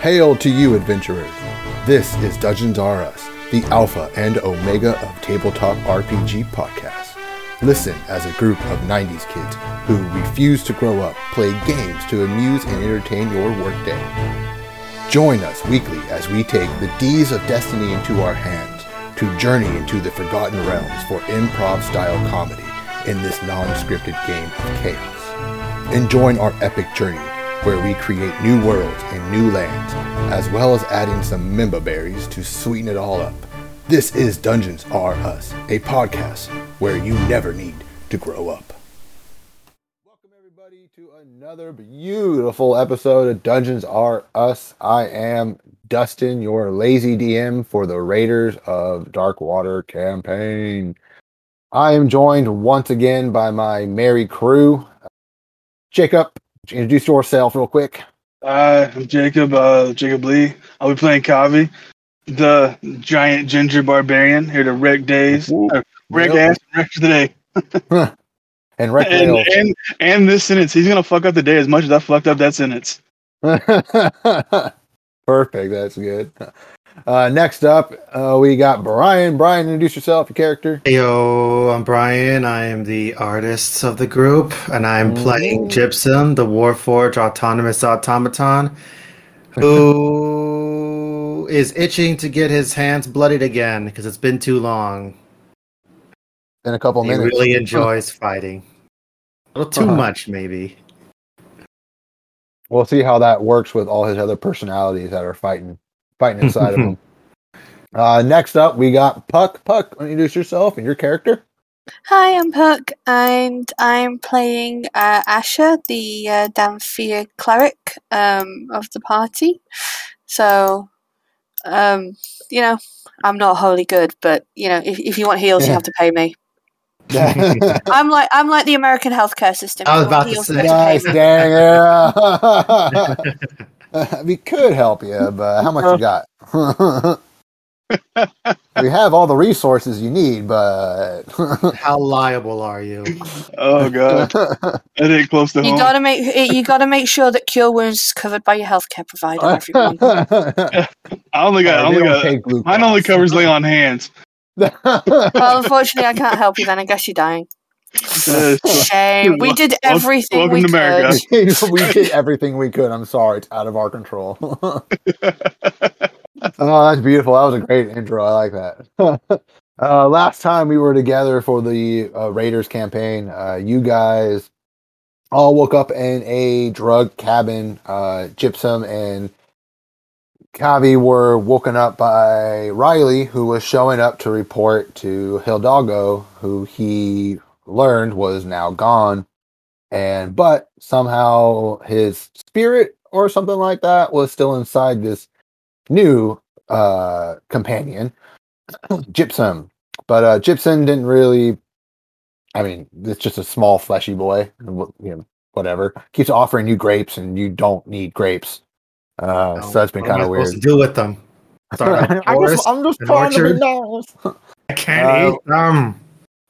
Hail to you, adventurers! This is Dungeons R Us, the alpha and omega of tabletop RPG podcast. Listen as a group of 90s kids who refuse to grow up play games to amuse and entertain your workday. Join us weekly as we take the D's of Destiny into our hands to journey into the forgotten realms for improv style comedy in this non scripted game of chaos. And join our epic journey where we create new worlds and new lands, as well as adding some Mimba berries to sweeten it all up. This is Dungeons Are Us, a podcast where you never need to grow up. Welcome, everybody, to another beautiful episode of Dungeons Are Us. I am Dustin, your lazy DM for the Raiders of Darkwater campaign. I am joined once again by my merry crew. Jacob, introduce yourself real quick. Hi, I'm Jacob, uh, Jacob Lee. I'll be playing Kavi, the giant ginger barbarian, here to wreck days. Uh, wreck Yep. ass, wreck today. And Rick And, and, and this sentence, he's going to fuck up the day as much as I fucked up that sentence. Perfect. That's good. Uh, next up, uh, we got Brian. Brian, introduce yourself, your character. Yo, I'm Brian. I am the artist of the group, and I'm playing Gypsum, the Warforged autonomous automaton, who is itching to get his hands bloodied again because it's been too long. In a couple He minutes. He really enjoys fighting. A little too Uh-huh. much, maybe. We'll see how that works with all his other personalities that are fighting, fighting inside of him. Uh, next up, we got Puck. Puck, introduce yourself and your character. Hi, I'm Puck, and I'm playing uh, Asher, the uh, Dhampir cleric um, of the party. So, um, you know, I'm not wholly good, but you know, if, if you want heals, you have to pay me. I'm like I'm like the American healthcare system. I was If you want about to say. nice, to pay me. dang, yeah. we could help you, but how much you uh. got? we have all the resources you need, but How liable are you? Oh, God. that ain't close to You home. gotta make eh, you gotta make sure that cure wounds is covered by your healthcare provider. Everyone. I only got, I only got, take mine only covers lay on hands. well, unfortunately, I can't help you. Then I guess you're dying. Shame. We did everything welcome we to America. could. we did everything we could. I'm sorry, it's out of our control. oh, that's beautiful. That was a great intro. I like that. uh, last time we were together for the uh, Raiders campaign, uh, you guys all woke up in a drug cabin. Uh, Gypsum and Kavi were woken up by Riley, who was showing up to report to Hidalgo, who he learned was now gone. And but somehow his spirit or something like that was still inside this new uh companion gypsum. But uh gypsum didn't really i mean it's just a small fleshy boy you know whatever. Keeps offering you grapes and you don't need grapes. Uh Oh, so that's been kind of weird supposed to do with them? A I forest? just, i'm just an trying to be nice. I can't Uh, eat them.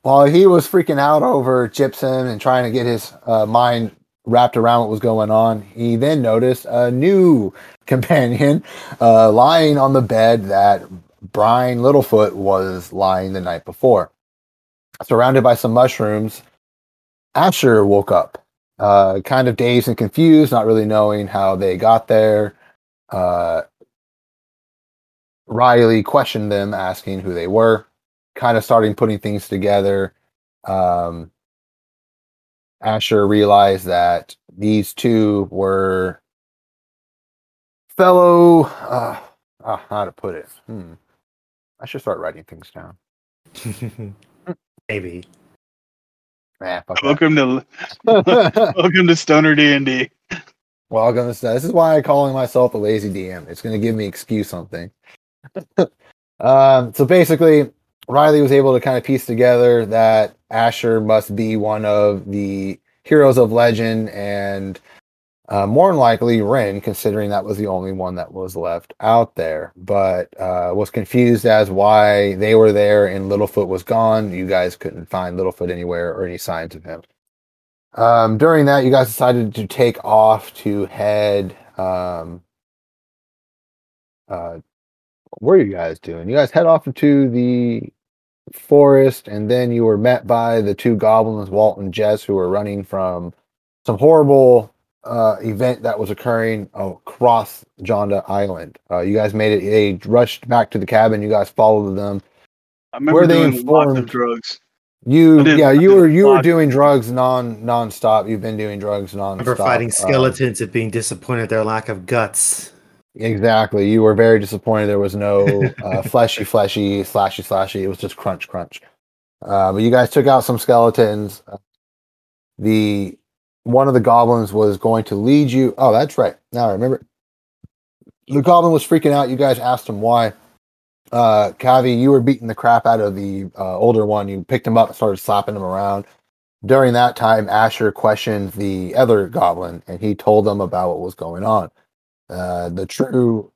While he was freaking out over Gypsum and trying to get his uh, mind wrapped around what was going on, he then noticed a new companion uh, lying on the bed that Brian Littlefoot was lying the night before. Surrounded by some mushrooms, Asher woke up, uh, kind of dazed and confused, not really knowing how they got there. Uh, Riley questioned them, asking who they were kind of starting putting things together, um, Asher realized that these two were fellow. Uh, ah, how to put it? Hmm. I should start writing things down. Maybe. Nah, fuck that. welcome to, welcome to Stoner D&D. Welcome to Stoner. this is why I'm calling myself a lazy DM. It's going to give me excuse something. um, so basically, Riley was able to kind of piece together that Asher must be one of the heroes of legend, and uh, more than likely Ren, considering that was the only one that was left out there. But uh, was confused as why they were there and Littlefoot was gone. You guys couldn't find Littlefoot anywhere or any signs of him. Um, during that, you guys decided to take off to head um, uh, what are you guys doing? You guys head off into the forest, and then you were met by the two goblins, Walt and Jess, who were running from some horrible uh, event that was occurring across Jonda Island. Uh, you guys made it. They rushed back to the cabin. You guys followed them. I remember Were they doing lots of informed? drugs. You, yeah, you were you were doing drugs non nonstop. You've been doing drugs nonstop. Remember fighting Uh, skeletons and being disappointed at their lack of guts. Exactly. You were very disappointed there was no uh, fleshy, fleshy, slashy, slashy. It was just crunch, crunch. Uh, but you guys took out some skeletons. Uh, the one of the goblins was going to lead you. Oh, that's right. Now I remember. The goblin was freaking out. You guys asked him why. Uh, Kavi, you were beating the crap out of the uh, older one. You picked him up and started slapping him around. During that time, Asher questioned the other goblin, and he told them about what was going on uh, the true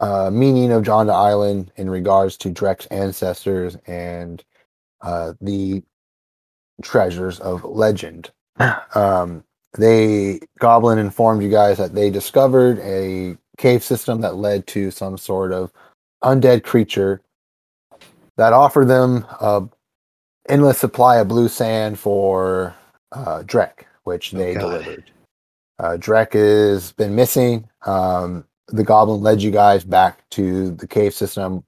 uh, meaning of Jonda Island in regards to Drek's ancestors and uh, the treasures of legend. Um, they Goblin informed you guys that they discovered a cave system that led to some sort of undead creature that offered them a endless supply of blue sand for uh, Drek, which they God. delivered. Uh, Drek has been missing. Um, the goblin led you guys back to the cave system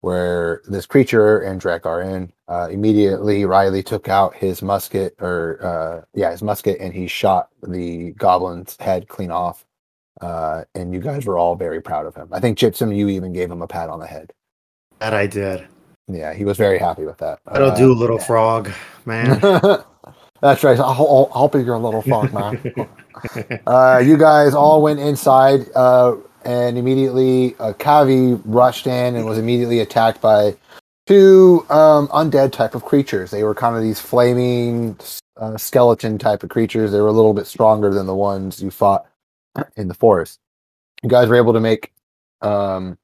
where this creature and Drek are in. Uh, immediately, Riley took out his musket, or uh, yeah, his musket, and he shot the goblin's head clean off. Uh, and you guys were all very proud of him. I think Gypsum, you even gave him a pat on the head. That I did. Yeah, he was very happy with that. That'll Uh, do, little frog, man. That's right. I'll, I'll, I'll be your little frog, man. Uh, you guys all went inside, uh, and immediately uh, Kavi rushed in and was immediately attacked by two um, undead type of creatures. They were kind of these flaming uh, skeleton type of creatures. They were a little bit stronger than the ones you fought in the forest. You guys were able to make um,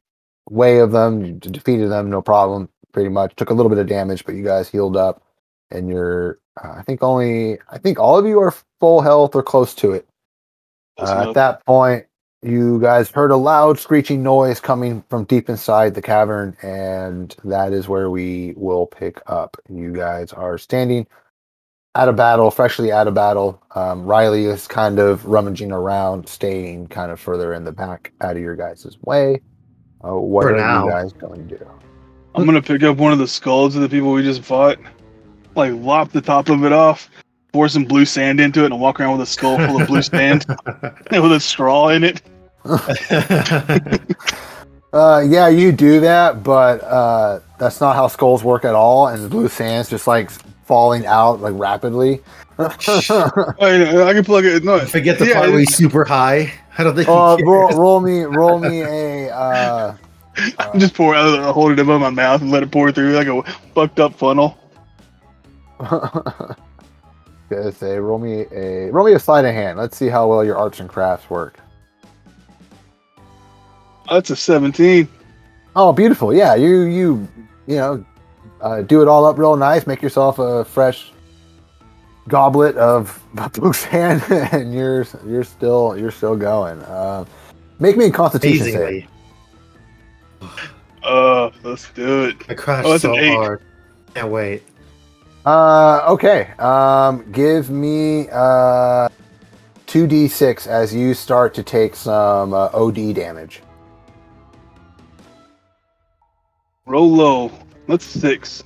way of them, defeated them, no problem. Pretty much took a little bit of damage, but you guys healed up, and you're. Uh, I think only. I think all of you are full health or close to it. Uh, at that point, you guys heard a loud screeching noise coming from deep inside the cavern, and that is where we will pick up. You guys are standing out of battle, freshly out of battle. Um, Riley is kind of rummaging around, staying kind of further in the back, out of your guys' way. Uh, what For are now. you guys going to do? I'm gonna pick up one of the skulls of the people we just fought, like lop the top of it off, pour some blue sand into it, and walk around with a skull full of blue sand with a straw in it. Uh, yeah, you do that, but uh, that's not how skulls work at all. And the blue sand's just like falling out like rapidly. I, I can plug it. No, Forget the yeah, part where he's super high. I don't think. Uh, roll, roll me, roll me a. Uh, I just pour out, I hold it above my mouth and let it pour through like a fucked up funnel. gonna say, roll me a, roll me a sleight of hand. Let's see how well your arts and crafts work. That's a 17. Oh, beautiful! Yeah, you, you, you know, uh, do it all up real nice. Make yourself a fresh goblet of blue hand, and you're you're still you're still going. Uh, make me a Constitution save. Amazingly, Uh, let's do it. I crashed Oh, so hard. Can't wait. Uh, okay. Um, give me uh, two d six as you start to take some uh, OD damage. Roll low. That's six.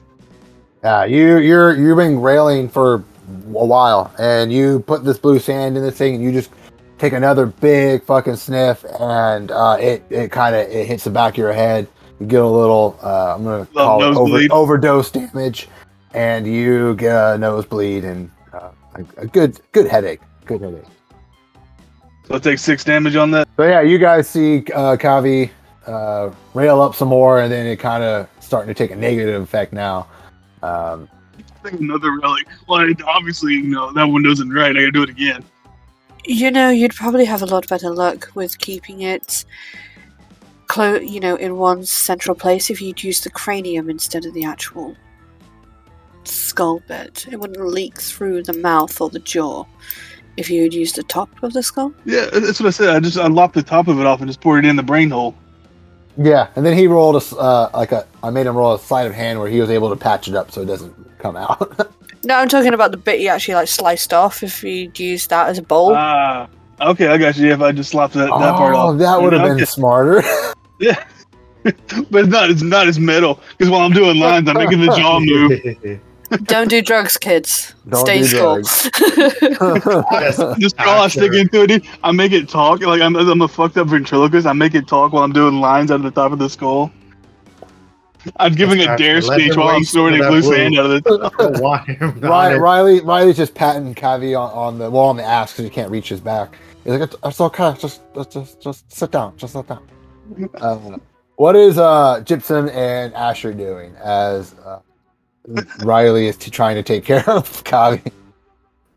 Yeah, you you're you've been railing for a while, and you put this blue sand in this thing, and you just take another big fucking sniff, and uh, it it kind of it hits the back of your head. You get a little uh, I'm gonna call it over, overdose damage, and you get a nosebleed and uh, a, a good good headache. Good headache. So I take six damage on that. So yeah, you guys see uh, Kavi uh, rail up some more, and then it kind of starting to take a negative effect now. Um, I think another relic. Well, I- obviously, you know, that one doesn't right. I gotta do it again. You know, you'd probably have a lot better luck with keeping it, clo- you know, in one central place if you'd use the cranium instead of the actual skull bit. It wouldn't leak through the mouth or the jaw if you had used the top of the skull. Yeah, that's what I said. I just I lopped the top of it off and just poured it in the brain hole. Yeah, and then he rolled a s- uh, like a. I made him roll a sleight of hand where he was able to patch it up so it doesn't come out. No, I'm talking about the bit he actually like sliced off. If he'd used that as a bowl. Ah, okay, I got you. If I just slapped that, that part oh, off. that would have been Okay. smarter. Yeah. but it's not. It's not as metal because while I'm doing lines, I'm making the jaw move. Don't do drugs, kids. Don't Stay in do school. Yes. The straw I stick Asher. into it. I make it talk. Like I'm, I'm a fucked up ventriloquist. I make it talk while I'm doing lines out of the top of the skull. I'm giving a dare Let speech while I'm waste snorting blue blue. sand out of the. Why Riley, Riley, Riley's just patting Kavi on, on the well on the ass because he can't reach his back. He's like, "It's, it's okay. Just, just, just, just sit down. Just sit down." Uh, what is uh, Gypsum and Asher doing as uh, Riley is t- trying to take care of Kavi?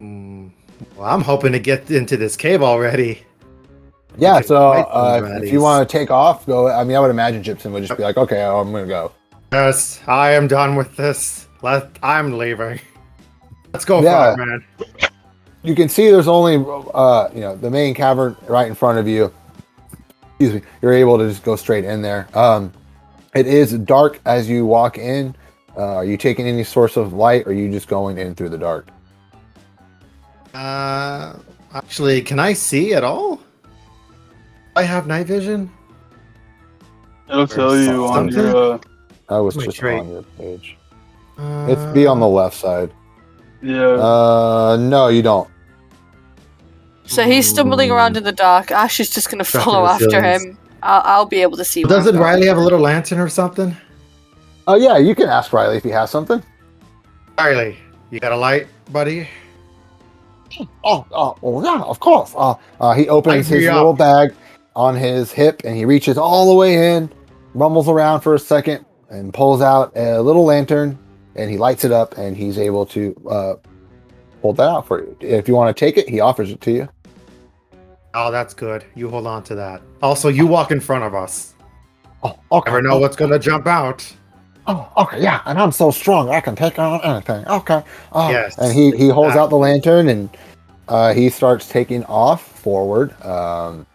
Mm, Well, I'm hoping to get into this cave already. Yeah. So uh, buddies. if you want to take off, go. I mean, I would imagine Gypsum would just be like, "Okay, I'm gonna go." Yes, I am done with this. Let I'm leaving. Let's go, Yeah. man. you can see there's only uh you know the main cavern right in front of you excuse me you're able to just go straight in there um it is dark as you walk in uh, are you taking any source of light or are you just going in through the dark Uh, actually, can I see at all? I have night vision. It'll tell you on Something? your. Uh, i was Wait, just trait. on your page Uh, it's be on the left side yeah. uh no you don't so he's stumbling around in the dark. Ash is just going to follow after him. I'll, I'll be able to see. where Doesn't. Riley have a little lantern or something? Oh yeah you can ask riley if he has something Riley, you got a light, buddy? Oh, oh, oh yeah, of course. Uh, uh, he opens his up. little bag on his hip and he reaches all the way in, rumbles around for a second, and pulls out a little lantern and he lights it up and he's able to uh, hold that out for you. If you want to take it, he offers it to you. Oh, that's good. You hold on to that. Also, you walk in front of us. Oh, okay. Never know what's gonna jump out. Oh, okay, yeah, and I'm so strong I can take on anything. Okay. Oh, Yes, And he he holds out the lantern and uh, he starts taking off forward. Um,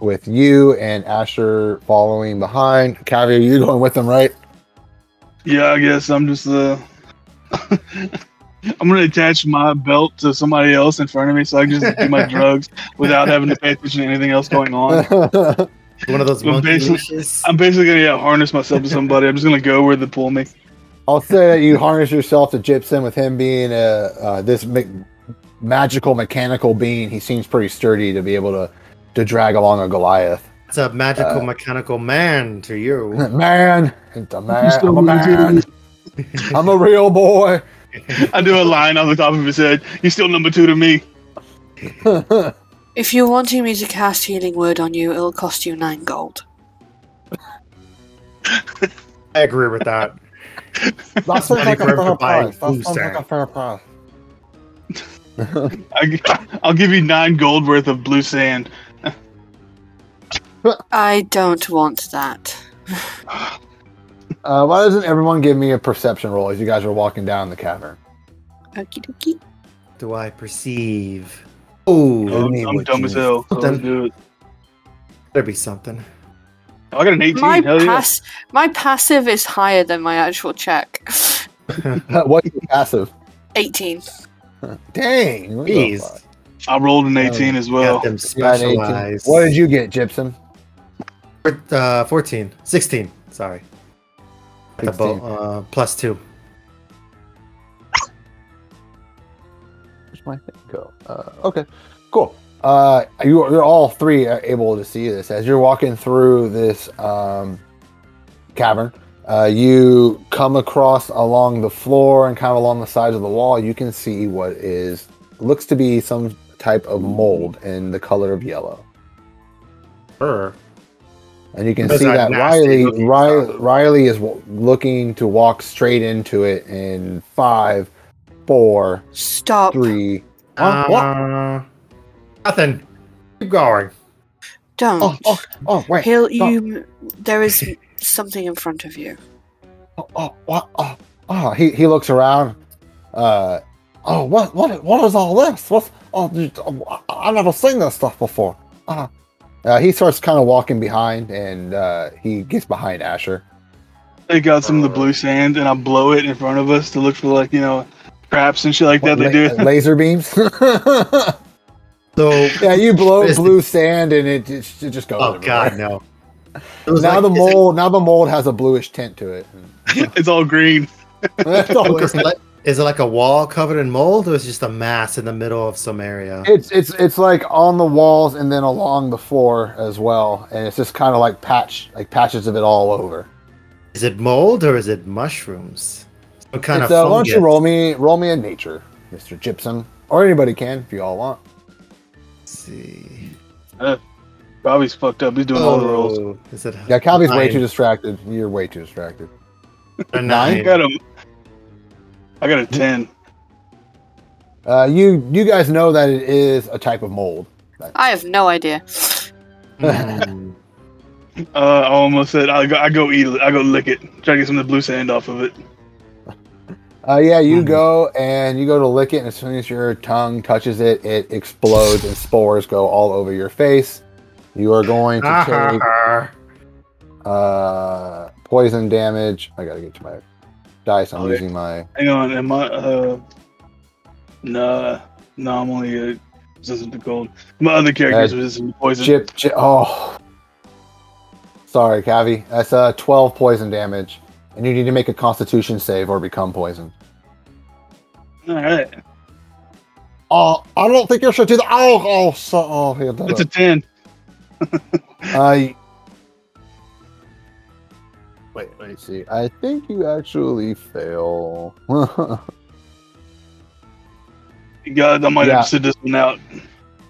with you and Asher following behind. Kavi, are you going with him, right? Yeah, I guess I'm just uh I'm gonna attach my belt to somebody else in front of me so I can just do my drugs without having to pay attention to anything else going on. One of those Well, monkey basically- I'm basically gonna yeah, harness myself to somebody. I'm just gonna go where they pull me. I'll say that you harness yourself to Gypsum with him being a uh, this ma- magical mechanical being. He seems pretty sturdy to be able to to drag along a Goliath. It's a magical Uh, mechanical man to you. Man, it's a man. I'm a man. I'm a real boy. I do a line on the top of his head. You're still number two to me. If you're wanting me to cast Healing Word on you, it'll cost you nine gold. I agree with that. That sounds like a fair buying price. That sounds like a fair price. I, I'll give you nine gold worth of blue sand. I don't want that. Uh, why doesn't everyone give me a perception roll as you guys are walking down the cavern? Okie dokie. Do I perceive? Oh, Tell I'm, I'm dumb as hell. So let's Something. do it. there be something. Oh, I got an 18. My Hell yeah. pass, my passive is higher than my actual check. What's your passive? Eighteen. Dang. Jeez. I rolled an 18 as well. Got them You 18. specialized. What did you get, Gypsum? Uh, 14. 16. Sorry. 16. bo- uh, plus two. Where's my thing go? Uh, okay, cool. Uh, you, you're all three are able to see this as you're walking through this um, cavern. Uh, you come across along the floor and kind of along the sides of the wall. You can see what is looks to be some type of mold in the color of yellow, Sure. and you can Those see that Riley Riley. Riley is w- looking to walk straight into it in five, four, Stop. three. Huh? what? Uh, nothing. Keep going. Don't. Oh, oh, oh, wait. He'll no. you. There is something in front of you. oh, oh, what? Oh, oh, he, he looks around. Uh, oh, what, what, what is all this? What's, oh, oh, I- I've never seen this stuff before. Uh, Uh, he starts kind of walking behind, and uh, he gets behind Asher. Take got some of the blue sand and I blow it in front of us to look for like you know traps and shit like that. La- They do. laser beams. So, yeah, you blow Is blue sand, and it just, it just goes. oh everywhere. god, no. Now like- the is it- mold, now the mold has a bluish tint to it. it's all green. It's all so is, it like, is it like a wall covered in mold, or is it just a mass in the middle of some area? It's it's it's like on the walls and then along the floor as well, and it's just kind of like patch, like patches of it all over. Is it mold or is it mushrooms? What kind It's, of uh, why don't you roll me roll me a nature, Mister Gypsum, or anybody can if you all want. Let's see. Bobby's fucked up. He's doing all the rolls. Oh, is it Yeah, Calby's way too distracted. You're way too distracted. a I nine? got a. I got a ten. Uh, you you guys know that it is a type of mold. I have no idea. Uh, I almost said I go. I go eat it. I go lick it. Try to get some of the blue sand off of it. Uh, yeah, you Mhm. go and you go to lick it, and as soon as your tongue touches it, it explodes and spores go all over your face. You are going to take uh, poison damage. I gotta get to my dice. I'm Okay. using my. Hang on. Am I? Uh, nah. No, I'm only uh, resistant to cold. My other characters Uh, resistant to poison. Chip, chip. Oh, sorry, Kavi. That's uh, 12 poison damage, and you need to make a Constitution save or become poisoned. All right. Oh, I don't think you should do that. Oh, oh, so, oh, that It's a ten. I. Wait, let me see. I think you actually fail. God, I might Yeah. have to sit this one out.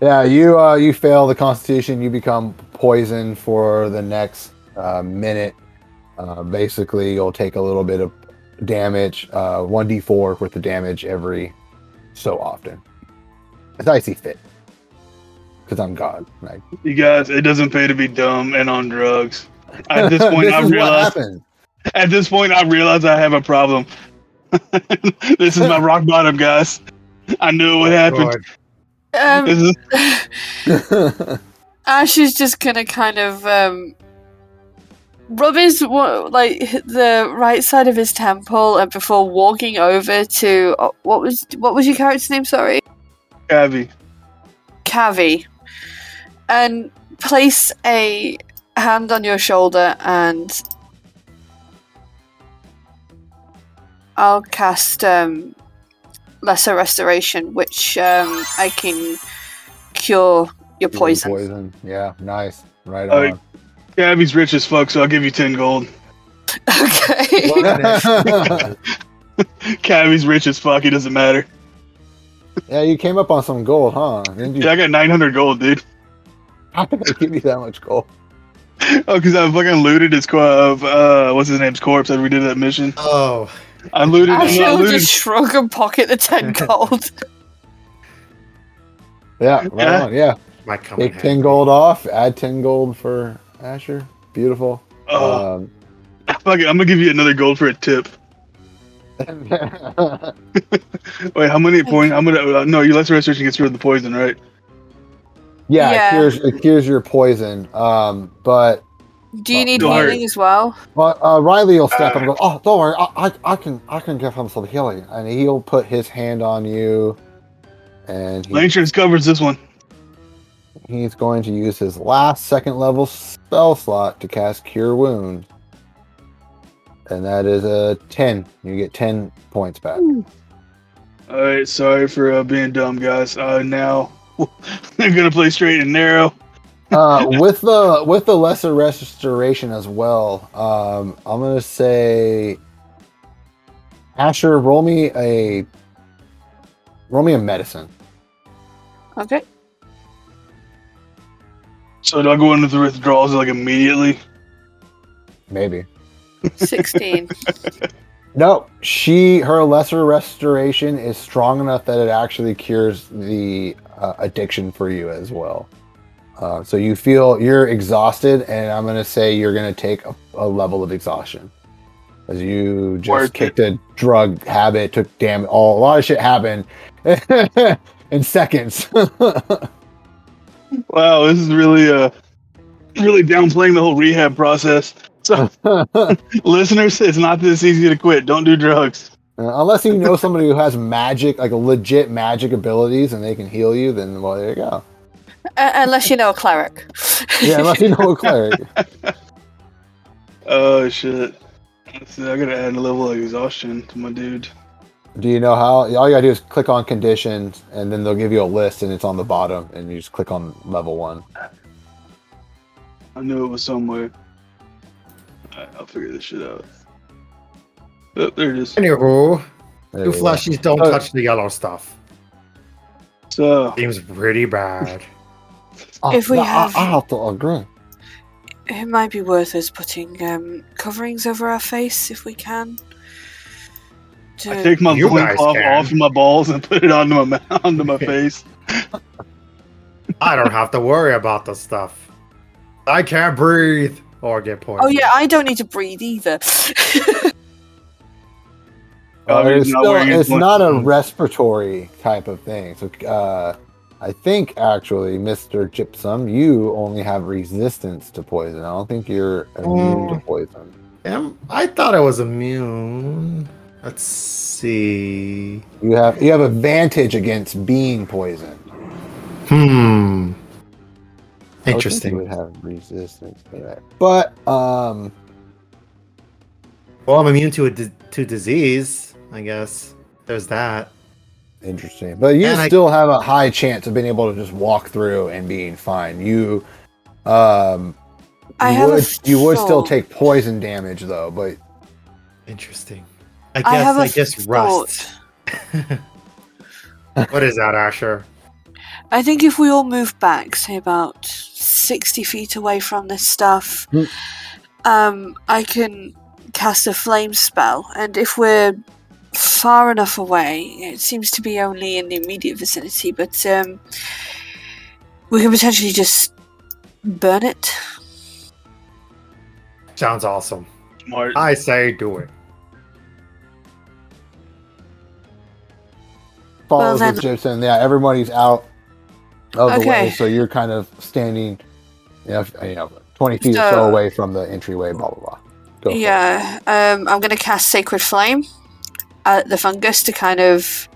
yeah, you uh, you fail the Constitution. You become poisoned for the next uh, minute. Uh, basically, you'll take a little bit of damage, uh, one d4 worth of damage every so often. As I see fit, because I'm God. Right? You guys, it doesn't pay to be dumb and on drugs. At this point, this I is what realized. At this point, I realize I have a problem. this is my rock bottom, guys. I knew what happened. God. This Um, is, Ash is just gonna kind of um, rub his like the right side of his temple, and before walking over to oh, what was what was your character's name? Sorry, Kavi. Kavi, and place a hand on your shoulder, and I'll cast um, lesser restoration, which um, I can cure your poison. Poison. Yeah, nice. Right Oh, on. Abby's rich as fuck, so I'll give you 10 gold. Okay. Cabby's rich as fuck, it doesn't matter. yeah, you came up on some gold, huh? Didn't you? Yeah, I got 900 gold, dude. How did I give you that much gold? Oh, because I fucking looted his, co- of, uh, what's his name's corpse that we did that mission. Oh, I looted, I I shall looted, just shrug and pocket the 10 gold. Yeah, right Yeah. on. Yeah, my take ten gold off. Add ten gold for Asher. Beautiful. oh, Um, fuck it, I'm gonna give you another gold for a tip. Wait, how many points? I'm gonna, uh, no, your lesser restoration gets rid of the poison, right? yeah, Yeah. It, cures, it cures your poison. Um, but Do you Oh, need don't worry. healing as well? but uh, Riley will step up and go. Oh, don't worry. I, I I can I can give him some healing, and he'll put his hand on you, and he, Langtrance covers this one. He's going to use his last second level spell slot to cast Cure Wound. And that is a 10. You get 10 points back. Alright, sorry for uh, being dumb, guys. Uh, now, I'm gonna play straight and narrow. uh, with the with the lesser restoration as well, um, I'm gonna say, Asher, roll me a roll me a medicine. Okay. So do I go into the withdrawals like immediately? Maybe. 16. No, she her lesser restoration is strong enough that it actually cures the uh, addiction for you as well. Uh, so you feel you're exhausted, and I'm gonna say you're gonna take a, a level of exhaustion as you just Worth it. kicked a drug habit, took damn all a lot of shit happened in seconds. Wow, this is really uh really downplaying the whole rehab process. So, listeners, it's not this easy to quit. Don't do drugs. Uh, unless you know somebody who has magic, like legit magic abilities, and they can heal you, then well, there you go. Uh, unless you know a cleric. Yeah, unless you know a cleric. Oh shit! Let's see, I gotta add a level of exhaustion to my dude. Do you know how? All you gotta do is click on conditions, and then they'll give you a list, and it's on the bottom, and you just click on level one. I knew it was somewhere. Alright, I'll figure this shit out. Oh, there it is. Anywho, There you you go. don't Uh, touch the yellow stuff. So, Seems pretty bad. Oh, If we no, I- have- I have to agree. It might be worth us putting um, coverings over our face if we can. To- I take my You guys loincloth off of my balls and put it onto my onto my face. I don't have to worry about the stuff. I can't breathe or get poisoned. oh yeah, I don't need to breathe either. Uh, it's not still, it's not a respiratory type of thing. So, uh, I think actually, Mr. Gypsum, you only have resistance to poison. I don't think you're immune to Oh. poison. Am- I thought I was immune. Let's see. You have you have advantage against being poisoned. Hmm. I would think You Interesting. would have resistance to that. But um, Well, I'm immune to a di- to disease. I guess there's that. interesting. But you And I- still have a high chance of being able to just walk through and being fine. You um, I you have a would you would still take poison damage though, but Interesting. I I guess have I, a guess thought. rust. what is that, Asher? I think if we all move back, say about sixty feet away from this stuff, Hmm. um, I can cast a flame spell, and if we're far enough away, it seems to be only in the immediate vicinity, but um, we can potentially just burn it. Sounds awesome. Smart. I say do it. Follows Well, with Gypsum. Yeah, everybody's out of the way, so you're kind of standing, you know, you know, twenty feet or so So- away from the entryway. Blah blah blah. Go. Yeah, um, I'm going to cast Sacred Flame at the fungus to kind of,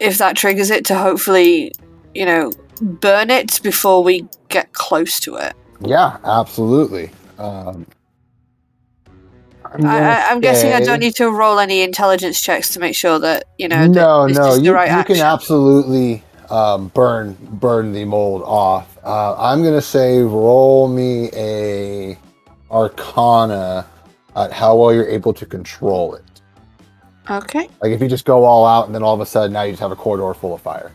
if that triggers it, to hopefully, you know, burn it before we get close to it. Yeah, absolutely. Um, I'm I, gonna I, I'm guessing I don't need to roll any intelligence checks to make sure that you know. no, this no, is the you, right you can absolutely um, burn burn the mold off. Uh, I'm gonna say roll me a Arcana at how well you're able to control it. Okay. Like if you just go all out and then all of a sudden now you just have a corridor full of fire.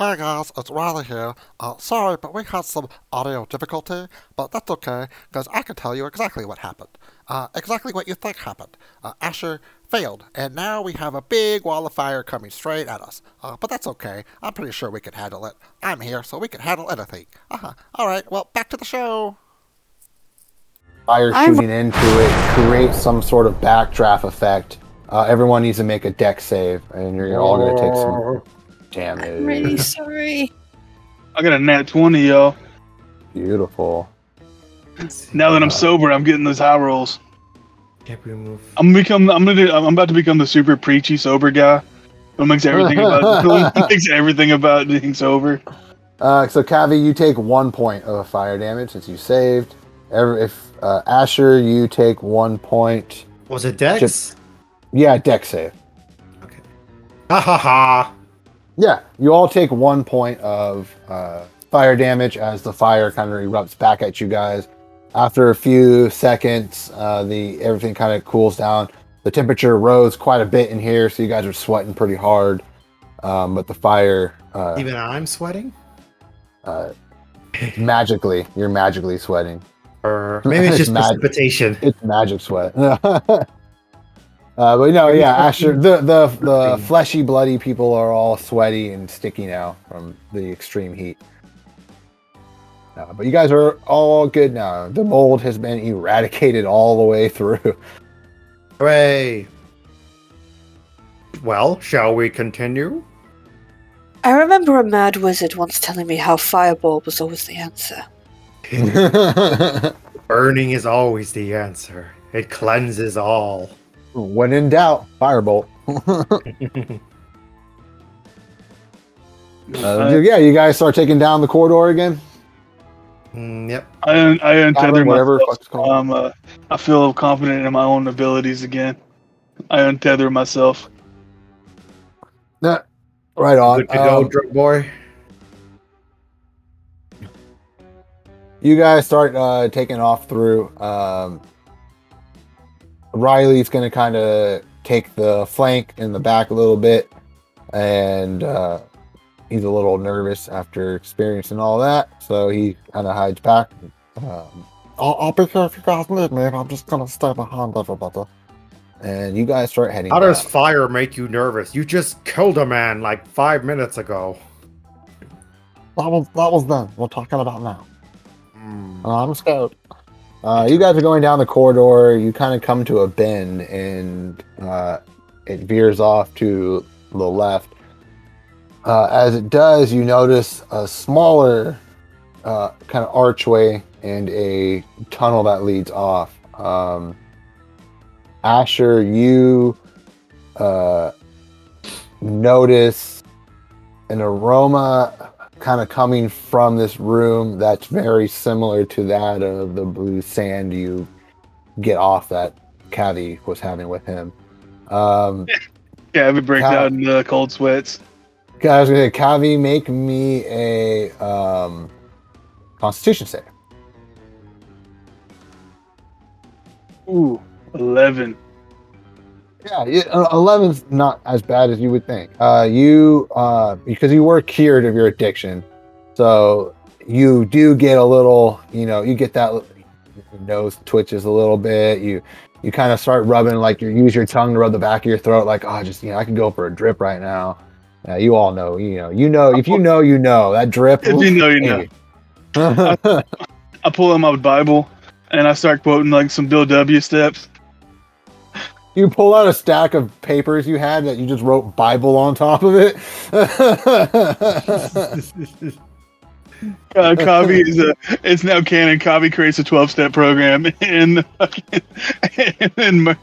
Hi guys, it's Riley here. Uh, sorry, but we had some audio difficulty, but that's okay, because I can tell you exactly what happened. Uh, exactly what you think happened. Uh, Asher failed, and now we have a big wall of fire coming straight at us. Uh, but that's okay. I'm pretty sure we can handle it. I'm here, so we can handle anything. Uh-huh. Alright, well, back to the show. fire I'm- shooting into it creates some sort of backdraft effect. Uh, everyone needs to make a Dex save, and you're all going to take some damage. I'm really sorry. I got a nat 20, y'all. Beautiful. Now that I'm sober, I'm getting those high rolls. Can't remove. I'm become. I'm gonna. I'm about to become the super preachy sober guy. Who makes everything about who makes everything about being sober. Uh, so, Kavi, you take one point of fire damage since you saved. Every, if uh, Asher, you take one point. Was it Dex? Yeah, Dex save. Okay. Ha ha ha. Yeah, you all take one point of uh, fire damage as the fire kind of erupts back at you guys. After a few seconds, uh, the everything kind of cools down. The temperature rose quite a bit in here, so you guys are sweating pretty hard. Um, but the fire, uh, Even I'm sweating. uh, magically, you're magically sweating. Or maybe it's just Mad- precipitation. It's magic sweat. uh, but no, yeah, Asher, the the the fleshy, bloody people are all sweaty and sticky now from the extreme heat. Uh, but you guys are all good now. The mold has been eradicated all the way through. Hooray. Well, shall we continue? I remember a mad wizard once telling me how fireball was always the answer. Burning is always the answer. It cleanses all. when in doubt, firebolt. Uh, yeah, you guys start taking down the corridor again. Mm, yep. I un- I untether Island, whatever myself. fuck it's. Um, uh, I feel confident in my own abilities again. I untether myself. Nah, right on. Good to go, Um, drug boy. you guys start uh, taking off through. Um, Riley's going to kind of take the flank in the back a little bit, and uh, he's a little nervous after experiencing all that, so he kind of hides back. Um, I'll, I'll be here if you guys need me. I'm just going to stay behind everybody. And you guys start heading. How does fire make you nervous? You just killed a man like five minutes ago. That was that was then. We're talking about now. Mm. I'm scared. Uh, you guys are going down the corridor. You kind of come to a bend, and uh, it veers off to the left. Uh, as it does, you notice a smaller uh, kind of archway and a tunnel that leads off. Um, Asher, you uh, notice an aroma kind of coming from this room that's very similar to that of the blue sand you get off that Kavi was having with him. Um, Yeah, we break out in uh, cold sweats. I was gonna say, Kavi, make me a um, Constitution save. Ooh, 11. Yeah, it- uh, 11's not as bad as you would think. Uh, you, uh, because you were cured of your addiction, so you do get a little, you know, you get that nose twitches a little bit. You, you kind of start rubbing, like you use your tongue to rub the back of your throat, like, oh, just you know, I could go for a drip right now. Yeah, you all know, you know, you know, if you know, you know that drip. If you know, you know. know. I pull out my Bible and I start quoting like some Bill W. steps. you pull out a stack of papers you had that you just wrote Bible on top of it. Uh, Kavi is a. It's now canon. Kavi creates a twelve-step program in fucking in Mer-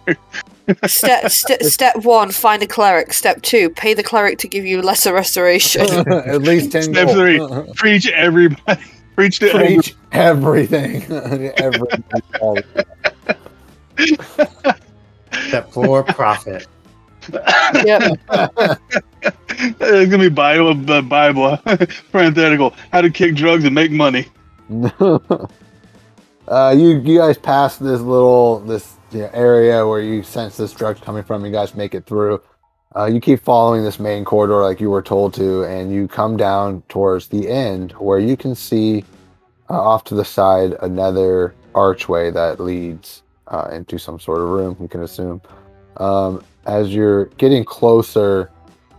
Step, step, step one, find a cleric. Step two, pay the cleric to give you lesser restoration. At least 10 Step gold. three. preach everybody. Preach to everybody. Preach everything. everything. all- Step four, profit. yep. It's gonna be Bible, uh, Bible, parenthetical. How to kick drugs and make money. uh, you you guys pass this little this know, area where you sense this drugs coming from. You guys make it through. Uh, you keep following this main corridor like you were told to, and you come down towards the end where you can see uh, off to the side another archway that leads uh, into some sort of room. You can assume. Um, as you're getting closer,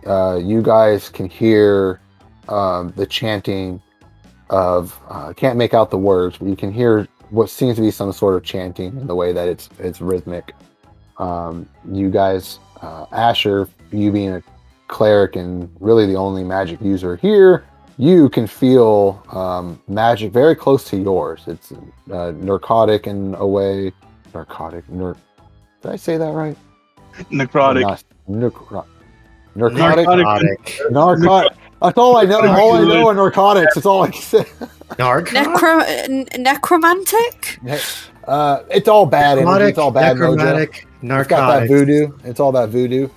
uh, you guys can hear um, the chanting of. Uh, can't make out the words, but you can hear what seems to be some sort of chanting in the way that it's it's rhythmic. Um, you guys, uh, Asher, you being a cleric and really the only magic user here, you can feel um, magic very close to yours. It's uh, narcotic in a way. Narcotic. Ner- Did I say that right? Necrotic. Not- narco- narcotic. Narcotic. Narcotic. Narcotic. That's all I know. All I know are narcotics. That's all I can say. Narcotic. Necro- n- necromantic? Uh, it's all bad energy. It's all bad mojo. necromantic, It's got that voodoo. It's all that voodoo. It's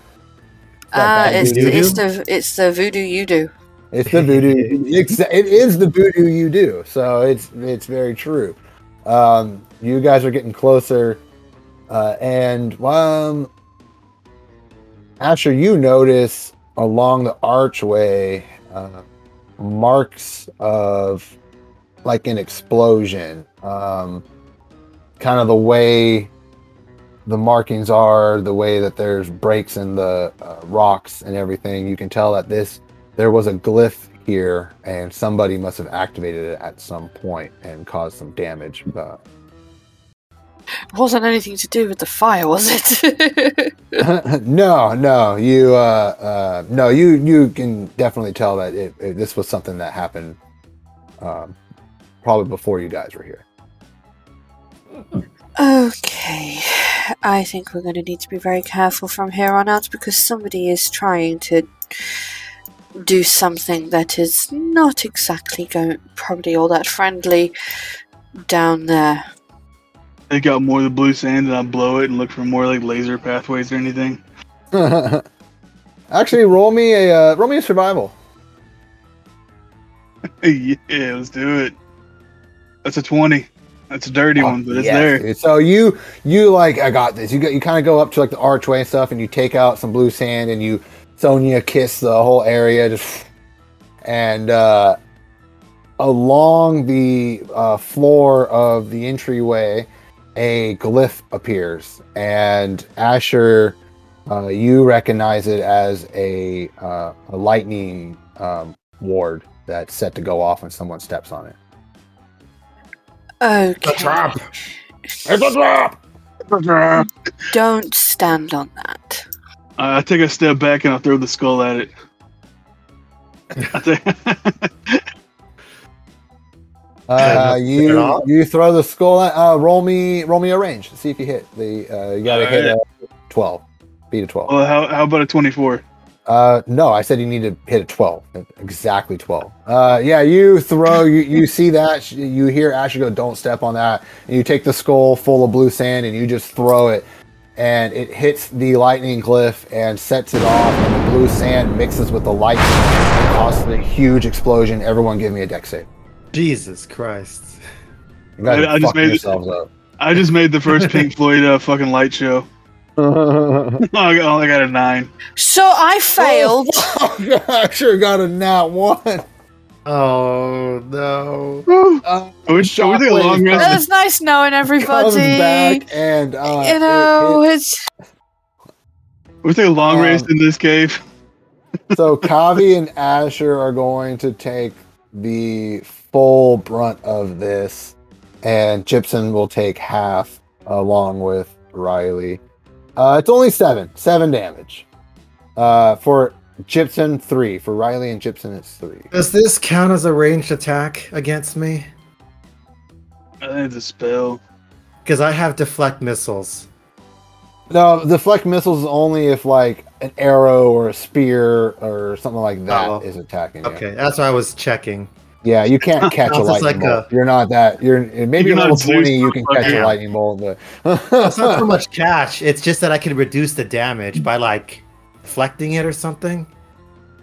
got Ah, that it's, voodoo. it's the it's the voodoo you do. It's the voodoo. It's, it is the voodoo you do. So it's it's very true. Um, you guys are getting closer, uh, and um, Asher, you notice along the archway uh, marks of like an explosion. Um, kind of the way the markings are, the way that there's breaks in the uh, rocks and everything. You can tell that this there was a glyph here, and somebody must have activated it at some point and caused some damage. Uh, It wasn't anything to do with the fire, was it? no, no, you, uh, uh, no, you, you can definitely tell that it, it, this was something that happened um, probably before you guys were here. Okay. I think we're going to need to be very careful from here on out because somebody is trying to do something that is not exactly going probably all that friendly down there. They got more of the blue sand, and I blow it and look for more like laser pathways or anything. Actually, roll me a uh, roll me a survival. yeah, let's do it. That's a twenty. That's a dirty Oh, one, but it's yes, there. dude. So you you like I got this. You got you kind of go up to like the archway and stuff, and you take out some blue sand, and you Sonia kiss the whole area, just and uh, along the uh, floor of the entryway, a glyph appears, and Asher, uh, you recognize it as a uh, a lightning um, ward that's set to go off when someone steps on it. Okay. A trap. It's a trap. Don't stand on that. Uh, I take a step back and I throw the skull at it. I take- Uh, you you throw the skull. At, uh, roll me roll me a range. See if you hit the. Uh, you got to hit a twelve. Beat a twelve. well, how, how about a twenty-four? Uh, no, I said you need to hit a twelve. Exactly twelve. Uh, yeah, you throw. You you see that? You hear Asher go, "Don't step on that." And you take the skull full of blue sand and you just throw it, and it hits the lightning glyph and sets it off. And the blue sand mixes with the lightning and causes a huge explosion. Everyone, give me a dex save. Jesus Christ. You guys I- are I just made it- yourselves up. I just made the first Pink Floyd uh, fucking light show. oh, I only got a nine. So I failed. Oh I sure got a nat one. Oh no. Uh, Are we, are we taking a long Shockwave It was nice knowing comes everybody. back and uh, you know, it- it's We take a long Um, rest in this cave. so Kavi and Asher are going to take the full brunt of this, and Gypsum will take half along with Riley. Uh, it's only seven, seven damage. Uh, for Gypsum, three. For Riley and Gypsum, it's three. Does this count as a ranged attack against me? I think it's a spell. Because I have deflect missiles. No, deflect missiles is only if like an arrow or a spear or something like that is Oh. attacking you. Okay, that's what I was checking. Yeah, you can't catch a lightning like bolt. a- You're not that. You're maybe You're at level twenty. You can catch yeah. a lightning bolt, but It's not so much catch. It's just that I can reduce the damage by like deflecting it or something.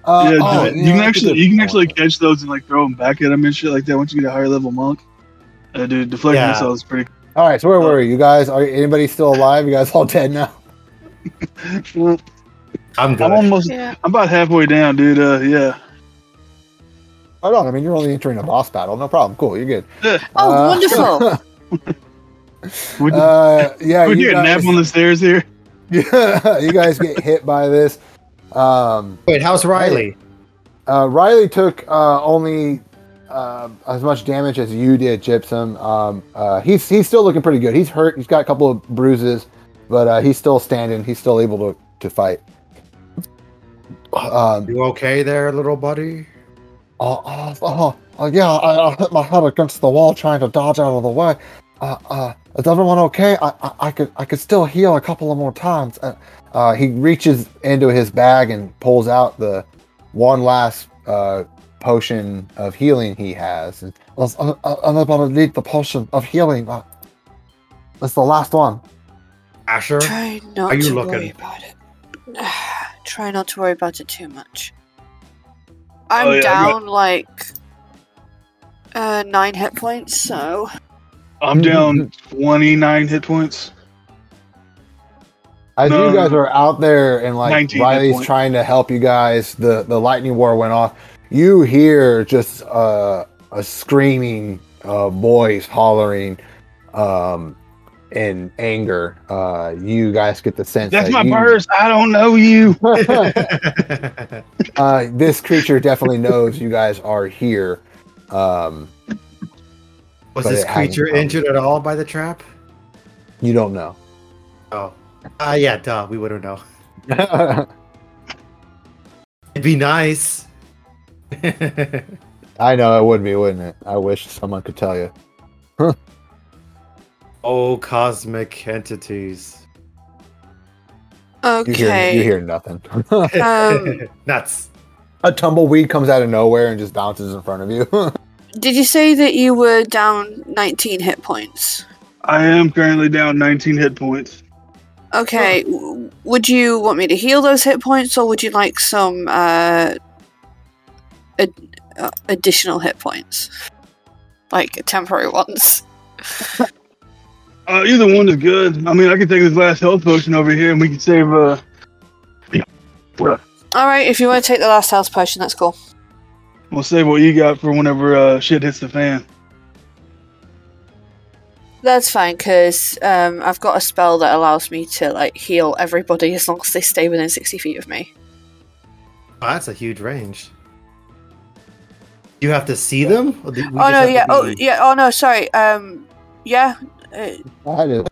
Uh, yeah, oh, you, know, can actually you can point. actually catch those and like throw them back at them and shit like that once you get a higher level monk. Uh, dude, deflecting Yeah. missiles is pretty. All right, so where were you guys? Are anybody still alive? You guys all dead now? Cool. I'm good. I'm almost. yeah. I'm about halfway down, dude. Uh, yeah. Hold on. I mean you're only entering a boss battle. No problem. Cool, you're good. Oh, Uh, wonderful. Would, Uh, yeah, would you you get guys, nap on the stairs here? Yeah. you guys get hit by this. Um, Wait, how's Riley? Uh, Riley took uh, only uh, as much damage as you did, Gypsum. Um, uh, he's he's still looking pretty good. He's hurt. He's got a couple of bruises, but uh, he's still standing. He's still able to to fight. Um, You okay there, little buddy? oh, oh, oh, oh, yeah, I, I hit my head against the wall trying to dodge out of the way. Uh, uh, is everyone okay? I, I, I could I could still heal a couple of more times. Uh, uh, he reaches into his bag and pulls out the one last uh, potion of healing he has. And, "Well, I'm, I'm about to need the potion of healing. Uh, that's the last one. Asher? Try not Are you to looking? worry about it. Try not to worry about it too much. I'm Oh, yeah, I got- down like uh, nine hit points, so I'm down 29 hit points. As No, you guys are out there and like Riley's trying to help you guys, the the lightning war went off. You hear just uh, a screaming uh, voice hollering um, in anger. Uh, you guys get the sense That's that my you- purse. I don't know you. uh, this creature definitely knows you guys are here. Um, Was this creature injured at all by the trap? you don't know. Oh. Ah, yeah, duh. We wouldn't know. It'd be nice. I know it would be, wouldn't it? I wish someone could tell you. Oh, cosmic entities. You hear, Okay. you hear nothing. Um, Nuts. a tumbleweed comes out of nowhere and just bounces in front of you. did you say that you were down 19 hit points? I am currently down 19 hit points. Okay. w- Would you want me to heal those hit points, or would you like some uh, ad- uh, additional hit points, like temporary ones? Uh, either one is good. I mean, I can take this last health potion over here, and we can save. Uh, All right. If you want to take the last health potion, that's cool. we'll save what you got for whenever uh, shit hits the fan. That's fine because um, I've got a spell that allows me to like heal everybody as long as they stay within 60 feet of me. Oh, that's a huge range. You have to see them? Or do oh no, yeah, oh be- yeah, oh no, sorry. Um, yeah, uh, I did.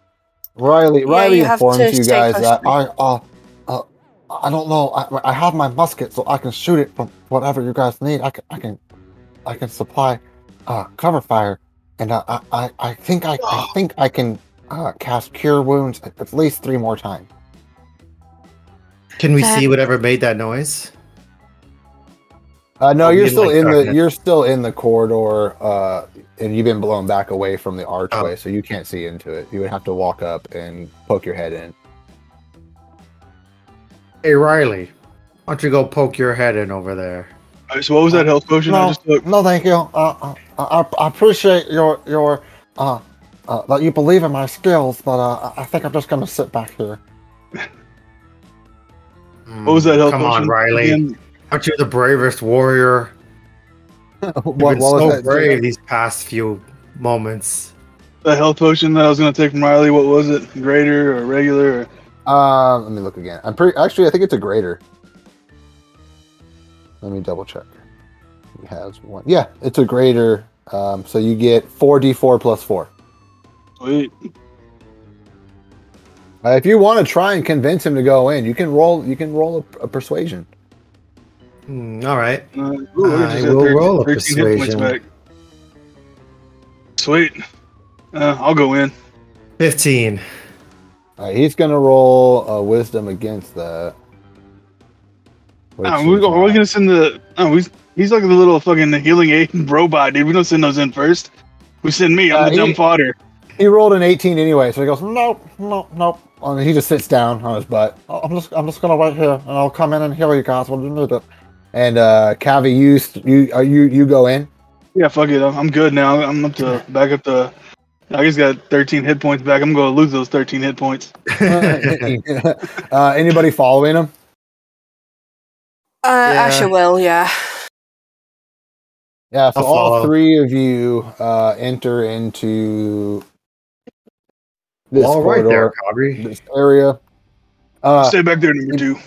Riley, Yeah, Riley you have you guys that. I, uh, uh, I don't know. I, I have my musket, so I can shoot it from whatever you guys need. I can, I can, I can supply, uh, cover fire, and uh, I, I, I think I, I think I can, uh, cast cure wounds at, at least three more times. Can we That- see whatever made that noise? Uh, no, you're you still like in the, you're still in the corridor, uh, and you've been blown back away from the archway, Oh. so you can't see into it. You would have to walk up and poke your head in. Hey, Riley. Why don't you go poke your head in over there? All right, so what was that health potion I No, just took? no, thank you. Uh, uh, I, I appreciate your your uh, uh, that you believe in my skills, but uh, I think I'm just gonna sit back here. What was that health Come potion? on, Riley. Again, Aren't you the bravest warrior? what, You've what been was so that? brave these past few moments. the health potion that I was gonna take from Riley. What was it? Greater or regular? Or... Uh, let me look again. I'm pretty actually. I think it's a greater. Let me double check. He has one. Yeah, it's a greater. Um, so you get four d4 plus four. Sweet. Uh, if you want to try and convince him to go in, you can roll. You can roll a, a persuasion. Hmm, all right. Uh, ooh, I I just got will 13 roll a 13 hit points persuasion. Sweet. Uh, I'll go in. 15. All right, he's gonna roll a wisdom against that. Which Oh, we, is are we gonna send the? Oh, he's he's like the little fucking healing aid and robot, dude. We don't send those in first. We send me. I'm Uh, the dumb he- fodder. He rolled an 18 anyway, so he goes, nope, nope, nope. And he just sits down on his butt. "Oh, I'm just, I'm just gonna wait here, and I'll come in and heal you guys when you need it. And uh, Kavi, you, you, uh, you, you go in. Yeah, fuck it. I'm, I'm good now. I'm up to back up to. I just got 13 hit points back. I'm gonna lose those 13 hit points. uh, anybody following him? Uh, Yeah. Asher will, yeah. Yeah. So I'll all follow. three of you uh, enter into this All right corridor, there, Aubrey. this area. Uh, Stay back there, number two.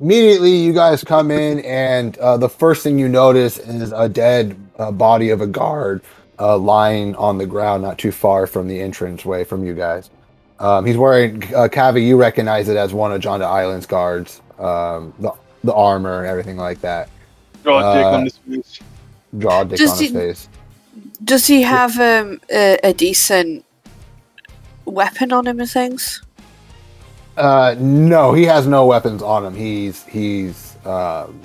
Immediately you guys come in and uh, the first thing you notice is a dead uh, body of a guard uh, lying on the ground not too far from the entranceway from you guys um, he's wearing uh, Kavi, you recognize it as one of Jonda Island's guards um, the, the armor and everything like that Draw a dick Uh, on this face. draw a dick Does on his he- face Does he have um, a, a decent weapon on him and things? Uh, no, he has no weapons on him. He's he's um,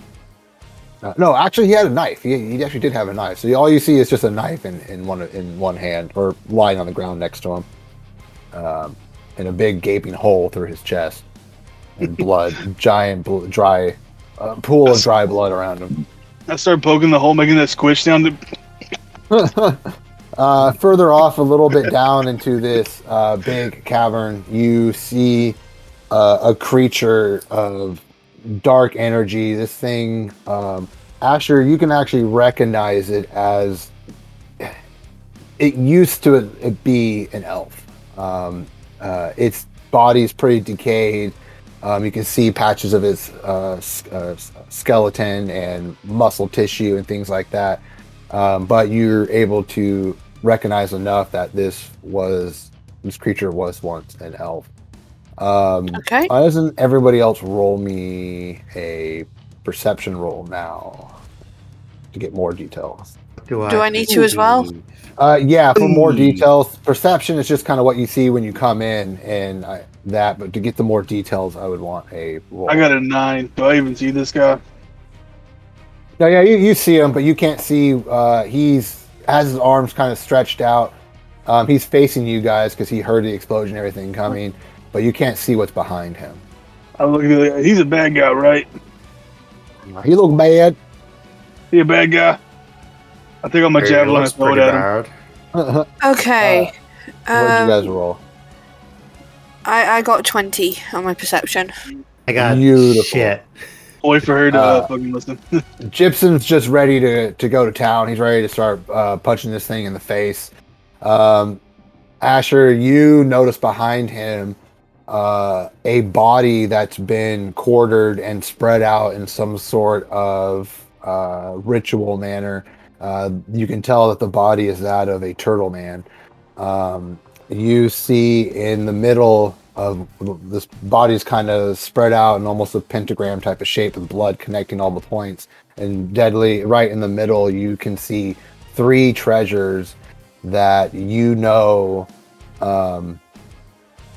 uh, no, actually, he had a knife. He, he actually did have a knife. So all you see is just a knife in, in one in one hand, or lying on the ground next to him, um, and a big gaping hole through his chest, and blood, giant bl- dry uh, pool of dry blood around him. I start poking the hole, making that squish sound. uh, further off, a little bit down into this uh, big cavern, you see uh, a creature of dark energy. This thing, um, Asher, you can actually recognize it as it used to be an elf. Um, uh, its pretty decayed. Um, you can see patches of its uh, uh, skeleton and muscle tissue and things like that. Um, but you're able to recognize enough that this was this creature was once an elf. Um, Okay. why doesn't everybody else roll me a perception roll now to get more details? Do I, Do I need to as well? Uh, yeah, for more details, perception is just kind of what you see when you come in, and I, that. But to get the more details, I would want a roll. I got a nine. Do I even see this guy? No, yeah, you, you see him, but you can't see. Uh, he's has his arms kind of stretched out. Um, he's facing you guys because he heard the explosion, and everything coming, but you can't see what's behind him. I look at it. He's a bad guy, right? He look bad. He a bad guy. I think I'm a javelin and throw it at him. bad. what Okay. did you um, guys roll? I, I got 20 on my perception. I got Beautiful. shit. Wait for her to uh, Uh, fucking listen. Gypsum's just ready to, to go to town. He's ready to start uh, punching this thing in the face. Um, Asher, you notice behind him uh, a body that's been quartered and spread out in some sort of uh, ritual manner. Uh, you can tell that the body is that of a turtle man. Um, you see in the middle of this body is kind of spread out in almost a pentagram type of shape with blood connecting all the points. And deadly, right in the middle, you can see three treasures that you know um,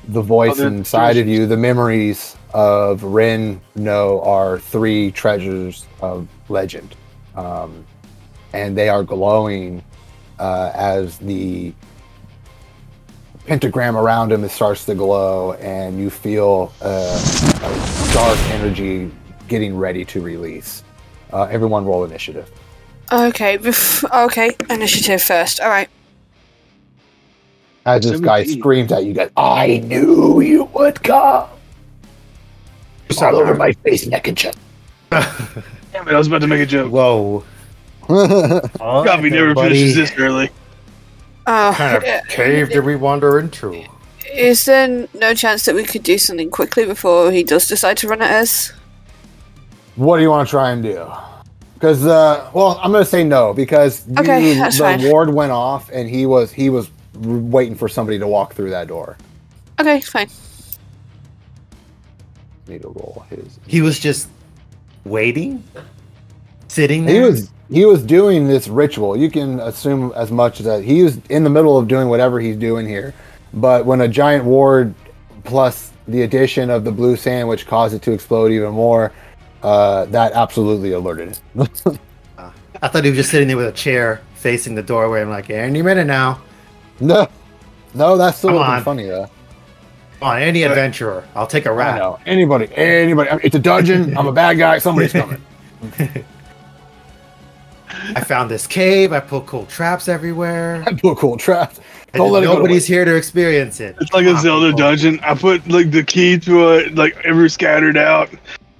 the voice Other inside of you, the memories of Rin know are three treasures of legend. Um, and they are glowing uh, as the pentagram around him starts to glow, and you feel uh, a dark energy getting ready to release. Uh, everyone roll initiative. Okay, okay, initiative first. All right. As this guy 17. screams at you guys, I knew you would come. It's All over my face, neck, and chest. Damn it, I was about to make a joke. Whoa. God, we never buddy. finishes this early. Oh, kind uh, of cave did we wander into? is there no chance that we could do something quickly before he does decide to run at us? what do you want to try and do? Because, uh, well, I'm going to say no because Okay, that's the fine. ward went off and he was he was r- waiting for somebody to walk through that door. Okay, fine. Need to roll his. He was just waiting, sitting there. He was he was doing this ritual. You can assume as much as that he was in the middle of doing whatever he's doing here. But when a giant ward plus the addition of the blue sand, which caused it to explode even more, uh, that absolutely alerted him. I thought he was just sitting there with a chair facing the doorway. I'm like, any minute now. No, no, that's still Come looking funny though. Come on, any adventurer. I'll take a rat. know anybody, anybody. It's a dungeon. I'm a bad guy. Somebody's coming. I found this cave. I put cool traps everywhere. I put cool traps. And Don't let it to nobody's here to experience it. It's like a Zelda people. dungeon. I put like the key to it, like every scattered out.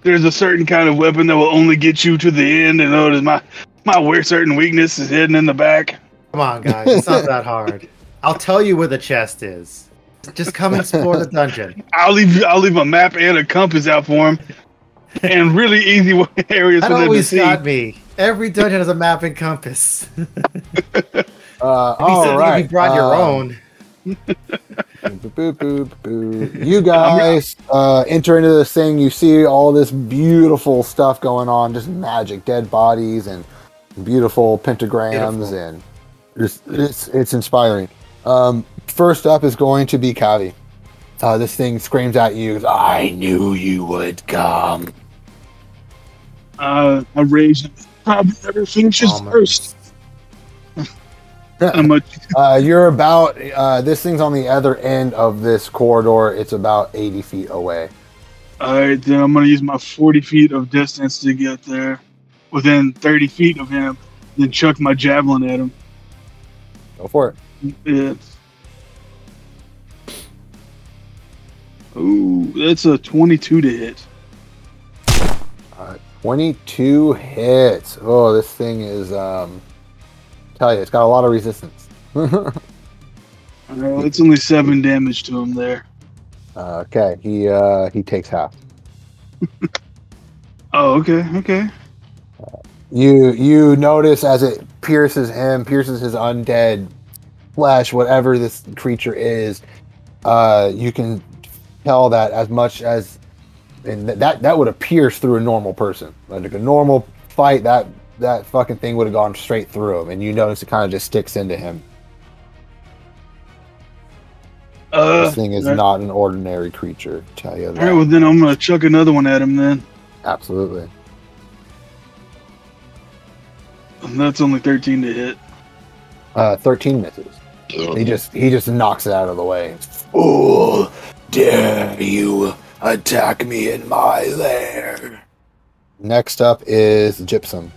There's a certain kind of weapon that will only get you to the end, and notice my my weird certain weakness is hidden in the back. Come on, guys. It's not that hard. I'll tell you where the chest is. Just come and explore the dungeon. I'll leave I'll leave a map and a compass out for him, and really easy areas That for them to always see. got me. Every dungeon has a map and compass. Uh, If you said right. you brought your um, own. Boop, boop, boop, boop. You guys uh, enter into this thing. You see all this beautiful stuff going on, just magic, dead bodies, and beautiful pentagrams, Beautiful. and it's it's, it's inspiring. Um, first up is going to be Kavi. Uh, this thing screams at you. I knew you would come. Uh, I rage probably never finishes my first. How much? Uh, you're about uh, this thing's on the other end of this corridor. It's about 80 feet away. All right, then I'm gonna use my 40 feet of distance to get there, within 30 feet of him, then chuck my javelin at him. Go for it. Yeah. Ooh, that's a 22 to hit. 22 hits. Oh, this thing is um tell you, it's got a lot of resistance. Uh, it's only seven damage to him there. Uh, okay, he uh he takes half. Oh, okay, okay. You you notice as it pierces him, pierces his undead flesh, whatever this creature is, uh you can tell that as much as and th- that that would have pierced through a normal person. Like a normal fight, that that fucking thing would have gone straight through him, and you notice it kind of just sticks into him. Uh, this thing is alright. not an ordinary creature. Tell you All right, well then I'm gonna chuck another one at him then. Absolutely. And that's only 13 to hit. Uh, Thirteen misses. He just he just knocks it out of the way. Fool! Dare you attack me in my lair? Next up is Gypsum.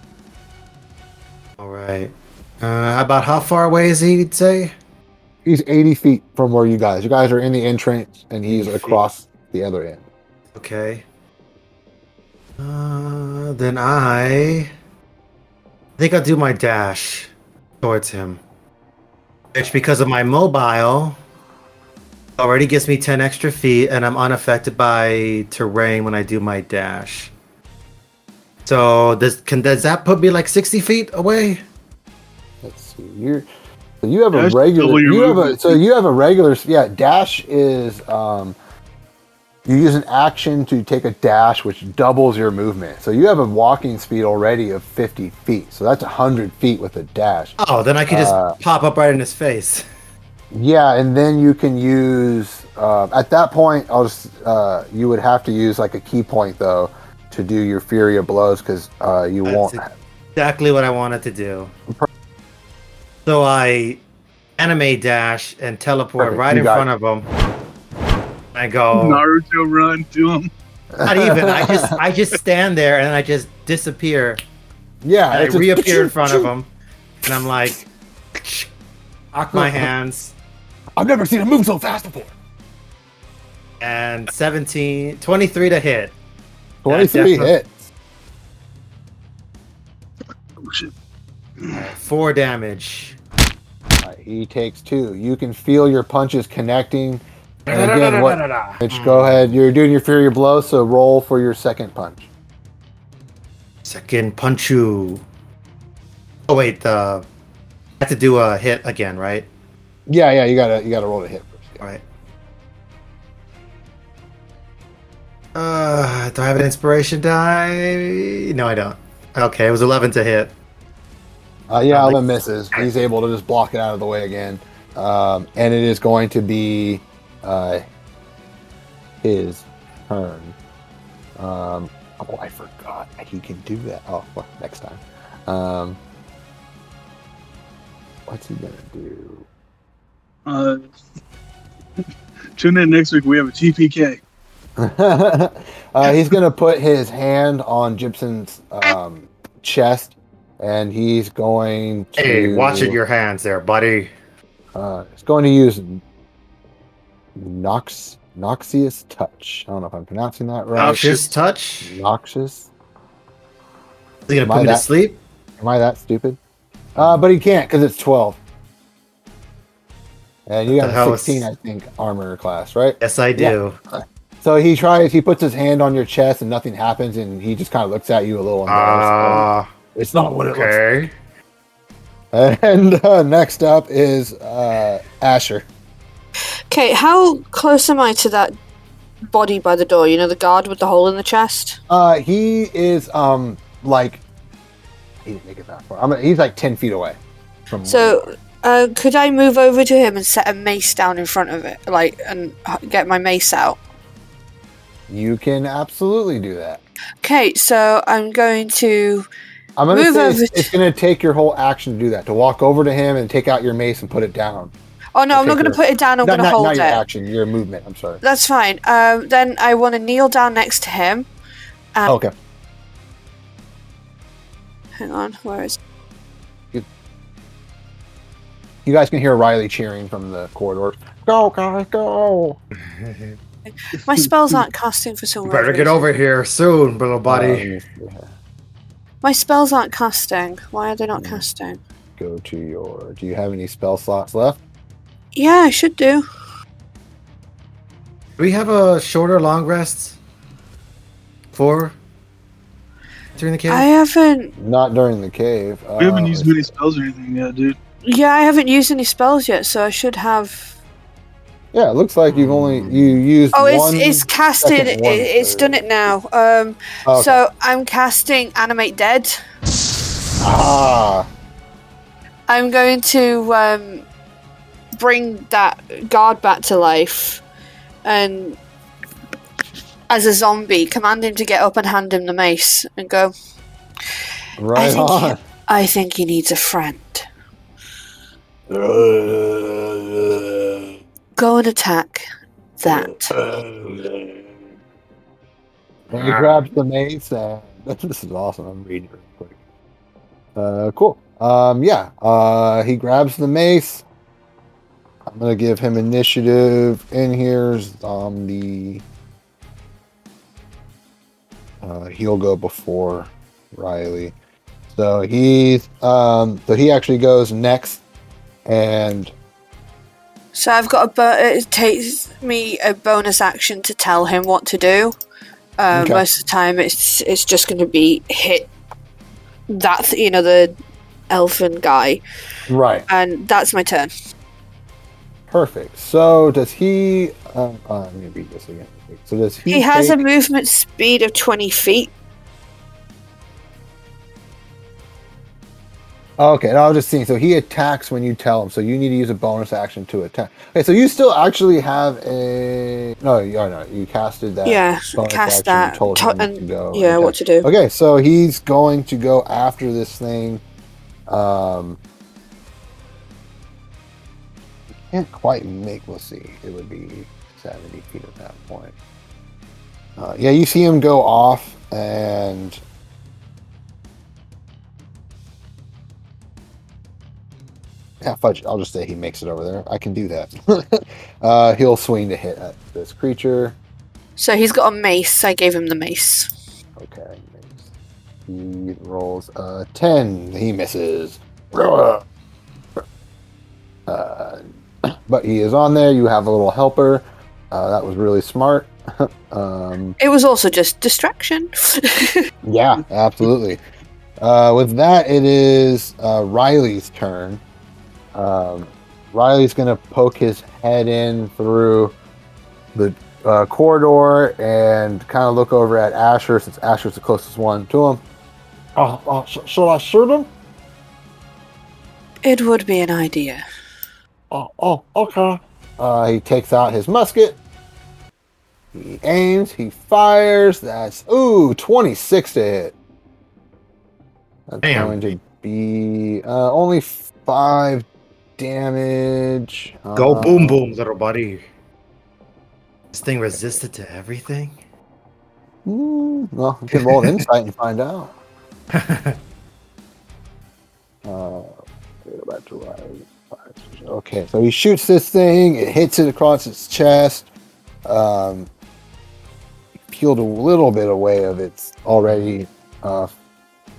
All right. Uh, about how far away is he? You'd say. He's 80 feet from where you guys. You guys are in the entrance, and he's 80 feet. across the other end. Okay. Uh, then I think I'll do my dash towards him. Which, because of my mobile, already gives me 10 extra feet, and I'm unaffected by terrain when I do my dash. So, does, can, does that put me like 60 feet away? Let's see. You're you have a Dash regular. You have a so you have a regular. Yeah, dash is um. You use an action to take a dash, which doubles your movement. So you have a walking speed already of 50 feet. So that's 100 feet with a dash. Oh, then I could just Uh, pop up right in his face. Yeah, and then you can use. Uh, at that point, I'll just. Uh, you would have to use like a key point though to do your fury of blows because uh, you That's won't. Exactly what I wanted to do. So I anime dash and teleport Perfect, right you in front of him. I go. Naruto run to him. Not even. I just I just stand there and I just disappear. Yeah, And I it's a- reappear in front of him, and I'm like, lock my hands. I've never seen him move so fast before. And 17, 23 to hit. 23 definitely- hits. Oh shit. Four damage. Alright, he takes two. You can feel your punches connecting. And again, what? Mitch, go ahead. You're doing your fury blow, so roll for your second punch. Second punch you. Oh wait, the I have to do a hit again, right? Yeah, yeah. You gotta, you gotta roll to hit first. All right. Uh, do I have an inspiration die? No, I don't. Okay, it was 11 to hit. Uh, yeah, I like- Alvin misses. He's able to just block it out of the way again, um, and it is going to be uh, his turn. Um, oh, I forgot he can do that. Oh, well, next time. Um, what's he gonna do? Uh, tune in next week. We have a TPK. uh, he's gonna put his hand on Gypsum's um, chest, and he's going to. Hey, watch it your hands there, buddy. Uh, he's going to use Nox Noxious Touch. I don't know if I'm pronouncing that right. Noxious touch. Noxious. Is he gonna Am I put me to sleep? Am I that stupid? Uh, but he can't because it's 12. And you got a 16, I think, armor class, right? Yes, I do. So he tries, he puts his hand on your chest and nothing happens, and he just kind of looks at you a little embarrassed. Ah, it's not what it looks okay. And uh, next up is uh, Asher. Okay, how close am I to that body by the door? You know, the guard with the hole in the chest? Uh, he is um like he didn't make it that far. I'm, he's like ten feet away from. So, uh, could I move over to him and set a mace down in front of it? Like, and get my mace out? you can absolutely do that. Okay, so I'm going to. I'm gonna Move say over it's, to- it's gonna take your whole action to do that. To walk over to him and take out your mace and put it down. Oh no, I'm not going to put it down. I'm going to not, hold not it. your action, your movement. I'm sorry. That's fine. Um, then I want to kneel down next to him. Um, okay. Hang on, where is? You guys can hear Riley cheering from the corridor. Go, guys, go! My spells aren't casting for some reason. Better reason. get over here soon, little buddy. Um, yeah. My spells aren't casting. Why are they not Mm. casting? Go to your. Do you have any spell slots left? Yeah, I should do. Do we have a shorter long rest for during the cave? I haven't. Not during the cave. We haven't Uh, used many spells or anything yet, dude. Yeah, I haven't used any spells yet, so I should have. Yeah, it looks like you've only you used. Oh, it's one it's casted. It, it's done it now. Um, Oh, okay. so I'm casting animate dead. Ah, I'm going to um, bring that guard back to life and, as a zombie, command him to get up and hand him the mace and go, right think on. I think he needs a friend. Go and attack that. And he grabs the mace and this is awesome. I'm reading real quick. Uh, cool. Um, yeah. Uh, he grabs the mace. I'm gonna give him initiative in here. Zombie. Uh, he'll go before Riley. So he's um, so he actually goes next, and So I've got a bo- it takes me a bonus action to tell him what to do. Uh, Okay. Most of the time, it's it's just going to be hit that you know the elfin guy, right, and that's my turn. Perfect. So does he? Uh, uh, let me read this again. So does he? He has a movement speed of twenty feet. Okay, and I was just seeing. So he attacks when you tell him. So you need to use a bonus action to attack. Okay, so you still actually have a no. You, oh, no, you casted that. yeah, cast that. Told to- him and to go. yeah, what to do? Okay, so he's going to go after this thing. Um, can't quite make. Let's see. It would be seventy feet at that point. Uh, yeah, you see him go off, and yeah, fudge. I'll just say he makes it over there. I can do that. uh, he'll swing to hit at this creature. So he's got a mace. I gave him the mace. Okay. He rolls a 10. He misses. Uh, but he is on there. You have a little helper. Uh, that was really smart. um, It was also just distraction. yeah, absolutely. Uh, with that, it is uh, Riley's turn. Um, Riley's going to poke his head in through the uh, corridor and kind of look over at Asher since Asher's the closest one to him. Oh, oh, sh- should I shoot him? it would be an idea. Oh, oh, okay. Uh, he takes out his musket. He aims. He fires. That's ooh, twenty six to hit. That's Damn. going to be uh, only five damage. Go Uh, boom boom, little buddy. This thing resisted to everything. mm, well, you can roll an insight and find out. Uh, go back to Riley. Okay, so he shoots this thing. It hits it across its chest. Um, peeled a little bit away of its already uh,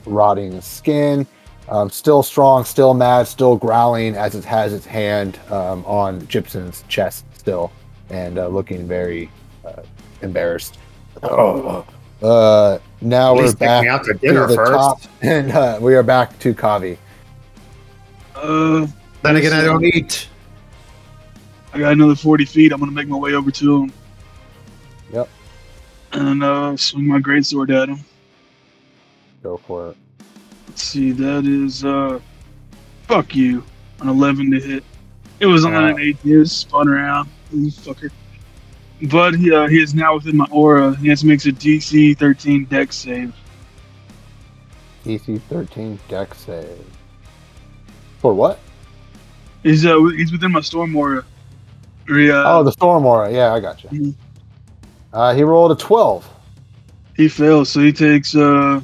rotting skin. Um, still strong, still mad, still growling as it has its hand um, on Gypsum's chest still, and uh, looking very uh, embarrassed. Uh, now At we're back out to to the first. top, and uh, we are back to Kavi. Uh, Then again, I don't eat. I got another 40 feet. I'm gonna make my way over to him. Yep. And uh, swing my greatsword at him. Go for it. Let's see, that is uh, fuck you, an 11 to hit. It was on Uh. an 8. He was spun around, you fucker. But he, uh, he is now within my aura. He has to make a DC 13 dex save. DC 13 dex save. For what? He's uh, he's within my storm aura. Or uh, oh, the Storm Aura. Yeah, I got you. Mhm. Uh, he rolled a 12. he fails, so he takes uh,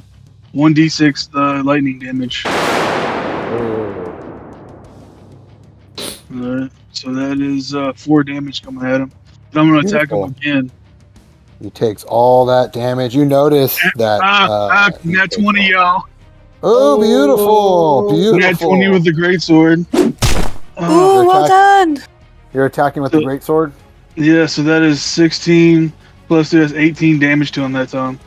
1d6 uh, lightning damage. Alright, so that is uh, 4 damage coming at him. Then I'm going to attack him again. He takes all that damage. You notice that. Ah, uh, ah, nat 20, y'all. Oh, beautiful. Beautiful. Nat 20 with the great sword. Ooh, Oh, well done. You're attacking with the great sword. yeah, so that is 16 plus there's 18 damage to him that time.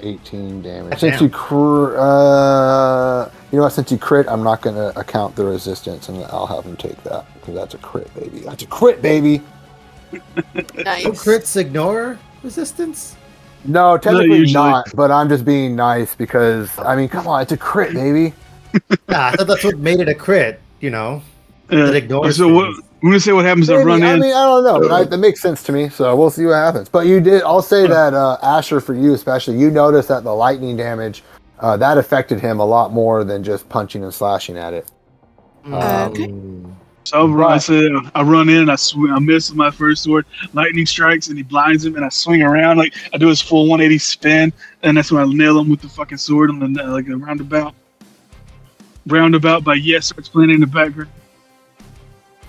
18 damage. Damn. Since you cr- uh, you know what? Since you crit, I'm not gonna account the resistance, and I'll have him take that because that's a crit, baby. That's a crit, baby. No Nice. crits ignore resistance. No, technically usually. not. But I'm just being nice because I mean, come on, it's a crit, baby. Yeah, I thought that's what made it a crit. You know, Uh, it ignores. so what? things. I'm gonna say what happens to Maybe, run I in. mean, I don't know. I, that makes sense to me. So we'll see what happens. But you did. I'll say that uh, Asher, for you especially, you noticed that the lightning damage uh, that affected him a lot more than just punching and slashing at it. Okay. Um, So I run, I, Right. say, I run in, I swing, I miss with my first sword. Lightning strikes, and he blinds him, and I swing around like I do his full 180 spin, and that's when I nail him with the fucking sword on the like a roundabout. Roundabout by yes starts playing in the background.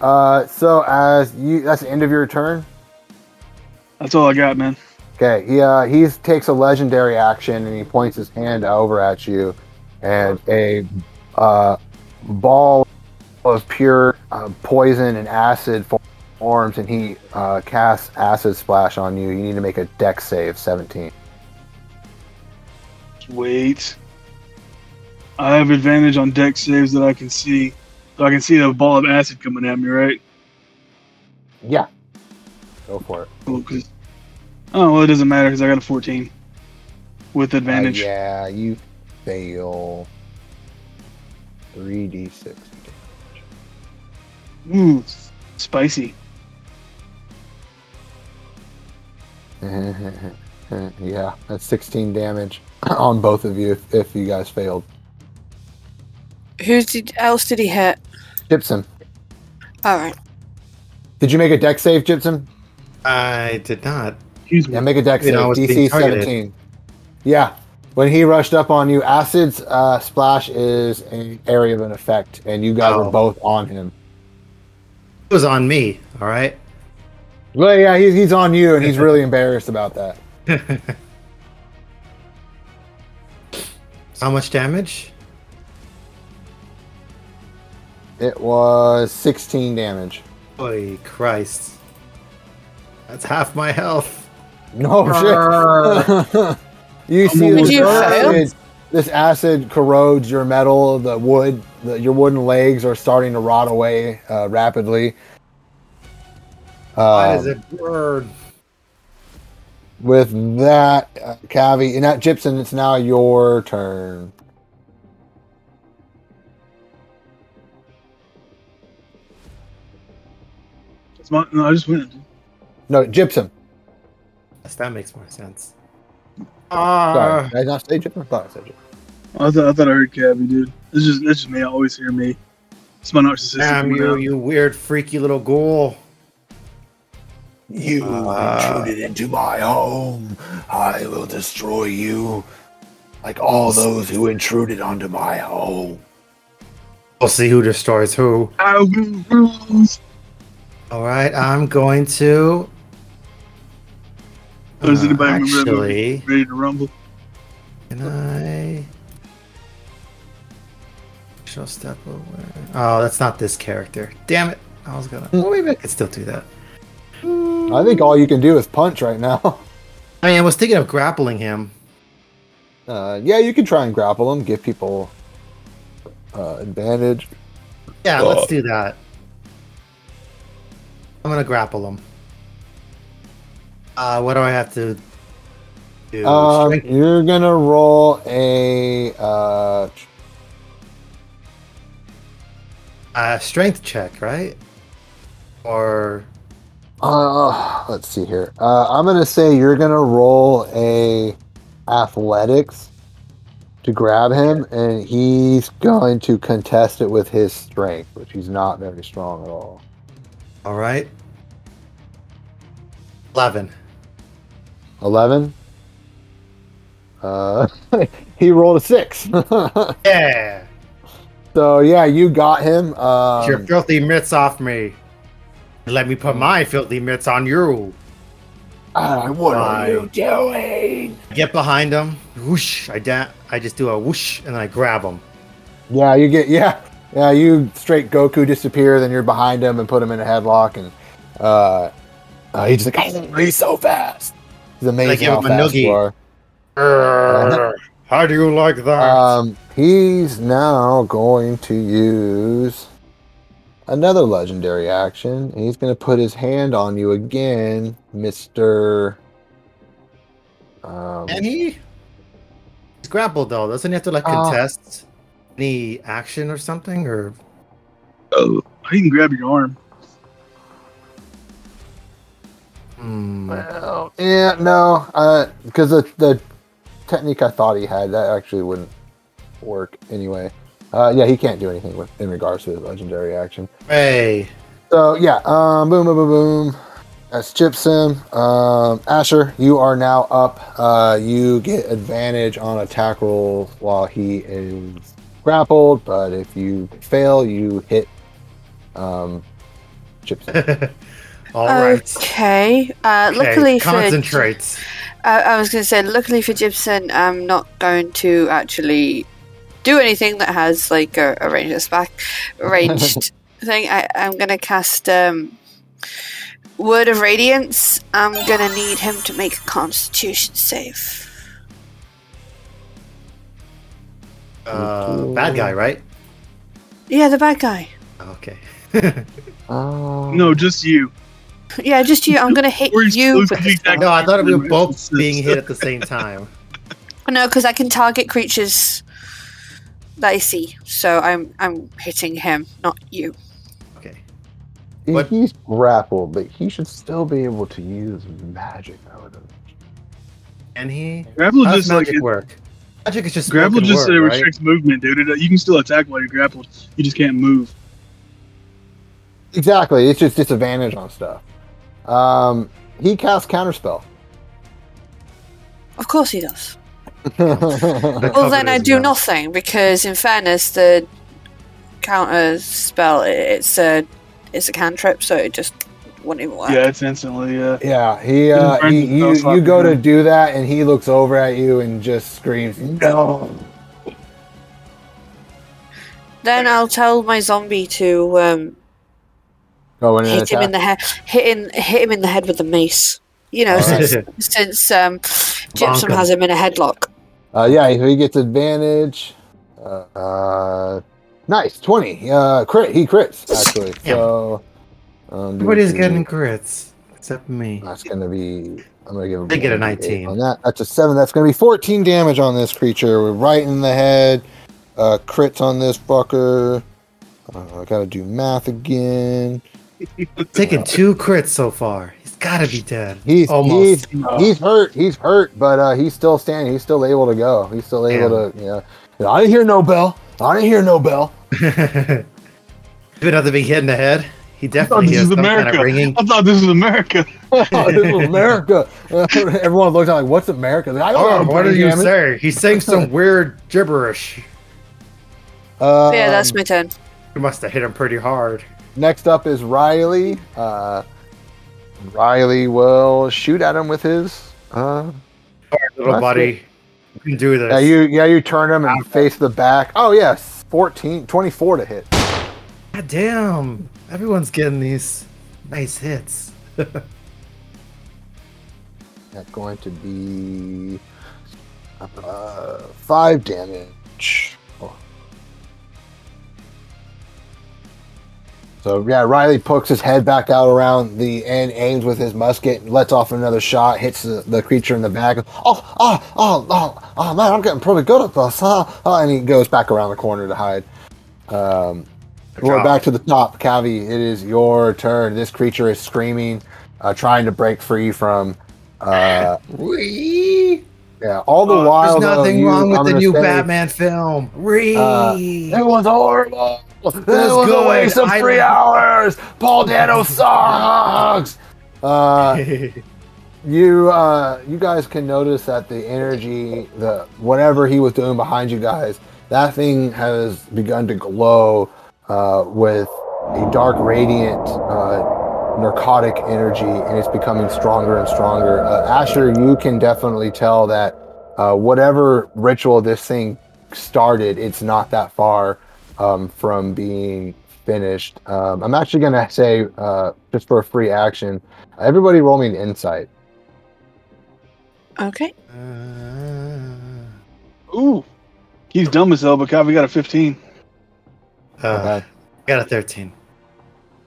Uh, so as you, that's the end of your turn. That's all I got, man. Okay, he uh, he takes a legendary action and he points his hand over at you, and a uh, ball of pure uh, poison and acid forms, and he uh, casts acid splash on you. You need to make a dex save, seventeen. Wait. I have advantage on dex saves that I can see. So I can see the ball of acid coming at me, right? Yeah, go for it. Cool, 'cause- oh, well, it doesn't matter because I got a 14 with Uh, advantage. yeah, you fail. Three d six. Ooh, spicy. yeah, that's sixteen damage on both of you if, if you guys failed. Who did else did he hit? Gypsum, All right. did you make a dex save, Gypsum? I did not. Excuse me. Yeah, make a dex You save. know, I was being DC 17. Yeah. When he rushed up on you, Acid's uh, splash is an area of an effect, and you guys Oh. were both on him. It was on me. All right. Well, yeah, he's, he's on you, and he's really embarrassed about that. How much damage? It was 16 damage. Holy Christ. That's half my health. No shit. you see this you acid, this acid corrodes your metal. The wood, the, your wooden legs are starting to rot away uh, rapidly. Why Um, does it burn? with that, uh, Kavi, and that Gypsum, it's now your turn. It's my, no, I just went. No, Gypsum. Yes, that makes more sense. Sorry, Ah, did I not say Gypsum? I thought I said Gypsum. I thought I thought I heard Cabby, dude. It's just it's just me. I always hear me. It's my narcissistic. damn you, out. you weird, freaky little ghoul. You Ah. intruded into my home. I will destroy you, like all those who intruded onto my home. We'll see who destroys who. I will rules. All right, I'm going to. Does Uh, anybody remember that movie? actually, Ready to rumble? can I? Shall step away. Oh, that's not this character. Damn it! I was gonna. Well, maybe I could still do that. I think all you can do is punch right now. I mean, I was thinking of grappling him. Uh, yeah, you can try and grapple him, give people uh, advantage. Yeah, let's do that. I'm gonna grapple him. Uh, what do I have to do? Um, you're gonna roll a uh, uh, strength check, right? Or uh, let's see here. Uh, I'm gonna say you're gonna roll a athletics to grab him, and he's going to contest it with his strength, which he's not very strong at all. All right. Eleven. Eleven. Uh, he rolled a six. Yeah. so yeah, you got him. Get your Um, filthy mitts off me. Let me put my filthy mitts on you. ah, what are you doing? Get behind him. Whoosh. I da- I just do a whoosh and then I grab him. Yeah, you get yeah, yeah. You straight Goku disappear, then you're behind him and put him in a headlock, and uh, uh he's just like, "Oh, he's so fast. He's amazing give how a fast noogie. you are. Urgh. How do you like that? Um, he's now going to use another legendary action. He's going to put his hand on you again, Mister. Um, and he? He's grappled though. Doesn't he have to like Uh, contest? Any action or something, or Oh, he can grab your arm. Hmm. Well, yeah, no, because the the technique I thought he had that actually wouldn't work anyway. Uh, yeah, he can't do anything with in regards to his legendary action. hey, So yeah, um, boom, boom, boom, boom. That's Gypsum. Um, Asher, you are now up. Uh, you get advantage on attack rolls while he is grappled, but if you fail, you hit um, Gypsum. all right. Okay. Uh, Okay, luckily for concentrates. I, I was going to say, luckily for Gypsum, I'm not going to actually do anything that has like a, a ranged back ranged thing. I, I'm going to cast um, Word of Radiance. I'm going to need him to make a Constitution save. Uh, bad guy, right? Yeah, the bad guy. Okay. Um, No, just you. Yeah, just you. I'm going to hit you with exclusively this one. no, I thought we were Rest both being hit at the same time. No, because I can target creatures that I see. So I'm I'm hitting him, not you. Okay. he- What- he's grappled, but he should still be able to use magic. I would And he. Grapple How just does like magic work? Magic is just grapple just word, uh, right? restricts movement, dude. It, you can still attack while you're grappled. You just can't move. Exactly. It's just disadvantage on stuff. Um, he casts counterspell. Of course he does. well, Well, then I do yeah. nothing because, in fairness, the counter spell it's a it's a cantrip, so it just wouldn't even work. Yeah, it's instantly. Uh, Yeah, he, uh, Didn't he burn you, you go to do that, and he looks over at you and just screams, "No!" Then I'll tell my zombie to um, Go in and hit him in the head, hit him, hit him in the head with the mace. You know, Alright. since since um, Gypsum has him in a headlock. Uh, yeah, he gets advantage. Uh, uh, nice twenty. Uh, crit. He crits actually. So Everybody's do- getting crits except me. That's gonna be. I'm gonna give him. They get a 1d8 19. on that. That's a seven. That's gonna be 14 damage on this creature. We're right in the head. Uh, crits on this fucker. Uh, I gotta do math again. Taking two crits so far. He's gotta be dead. He's Almost. he's he's hurt. He's hurt, but uh, he's still standing. He's still able to go. He's still able Damn. to. You know, I didn't hear no bell. I didn't hear no bell. After being hit in the head, he definitely this is some kind America. of ringing. I thought this was America. this is America. Everyone looks at like, what's America? I don't Oh, know what did you damn it. say? He's saying some weird gibberish. Um, yeah, that's my turn. You must have hit him pretty hard. Next up is Riley. Uh, Riley will shoot at him with his. Uh, Little That's buddy, you can do this. yeah, you yeah you turn him and face the back. Oh yes, 14, 24 to hit. God damn. Everyone's getting these nice hits. That's going to be uh, five damage. Oh. So yeah, Riley pokes his head back out around the end, aims with his musket, lets off another shot, hits the, the creature in the back. Oh, oh, oh, oh, oh man, I'm getting pretty good at this. Oh, oh, and he goes back around the corner to hide. Um, we're back to the top. Kavi, it is your turn. This creature is screaming, uh, trying to break free from. Uh, Wee. yeah, all the Uh, while. There's though, nothing you- wrong with the new say, Batman film. Wee. Uh, was horrible. Good. a waste of I three hours. Paul Dano sucks. Uh, you uh, you guys can notice that the energy, the whatever he was doing behind you guys, that thing has begun to glow uh, with a dark, radiant, uh, necrotic energy, and it's becoming stronger and stronger. Uh, Asher, you can definitely tell that uh, whatever ritual this thing started, it's not that far um, from being finished. Um, I'm actually going to say, uh, just for a free action, everybody roll me an insight. Okay. Uh, Ooh, he's dumb as hell, but Kavi got a 15. Uh, got a 13.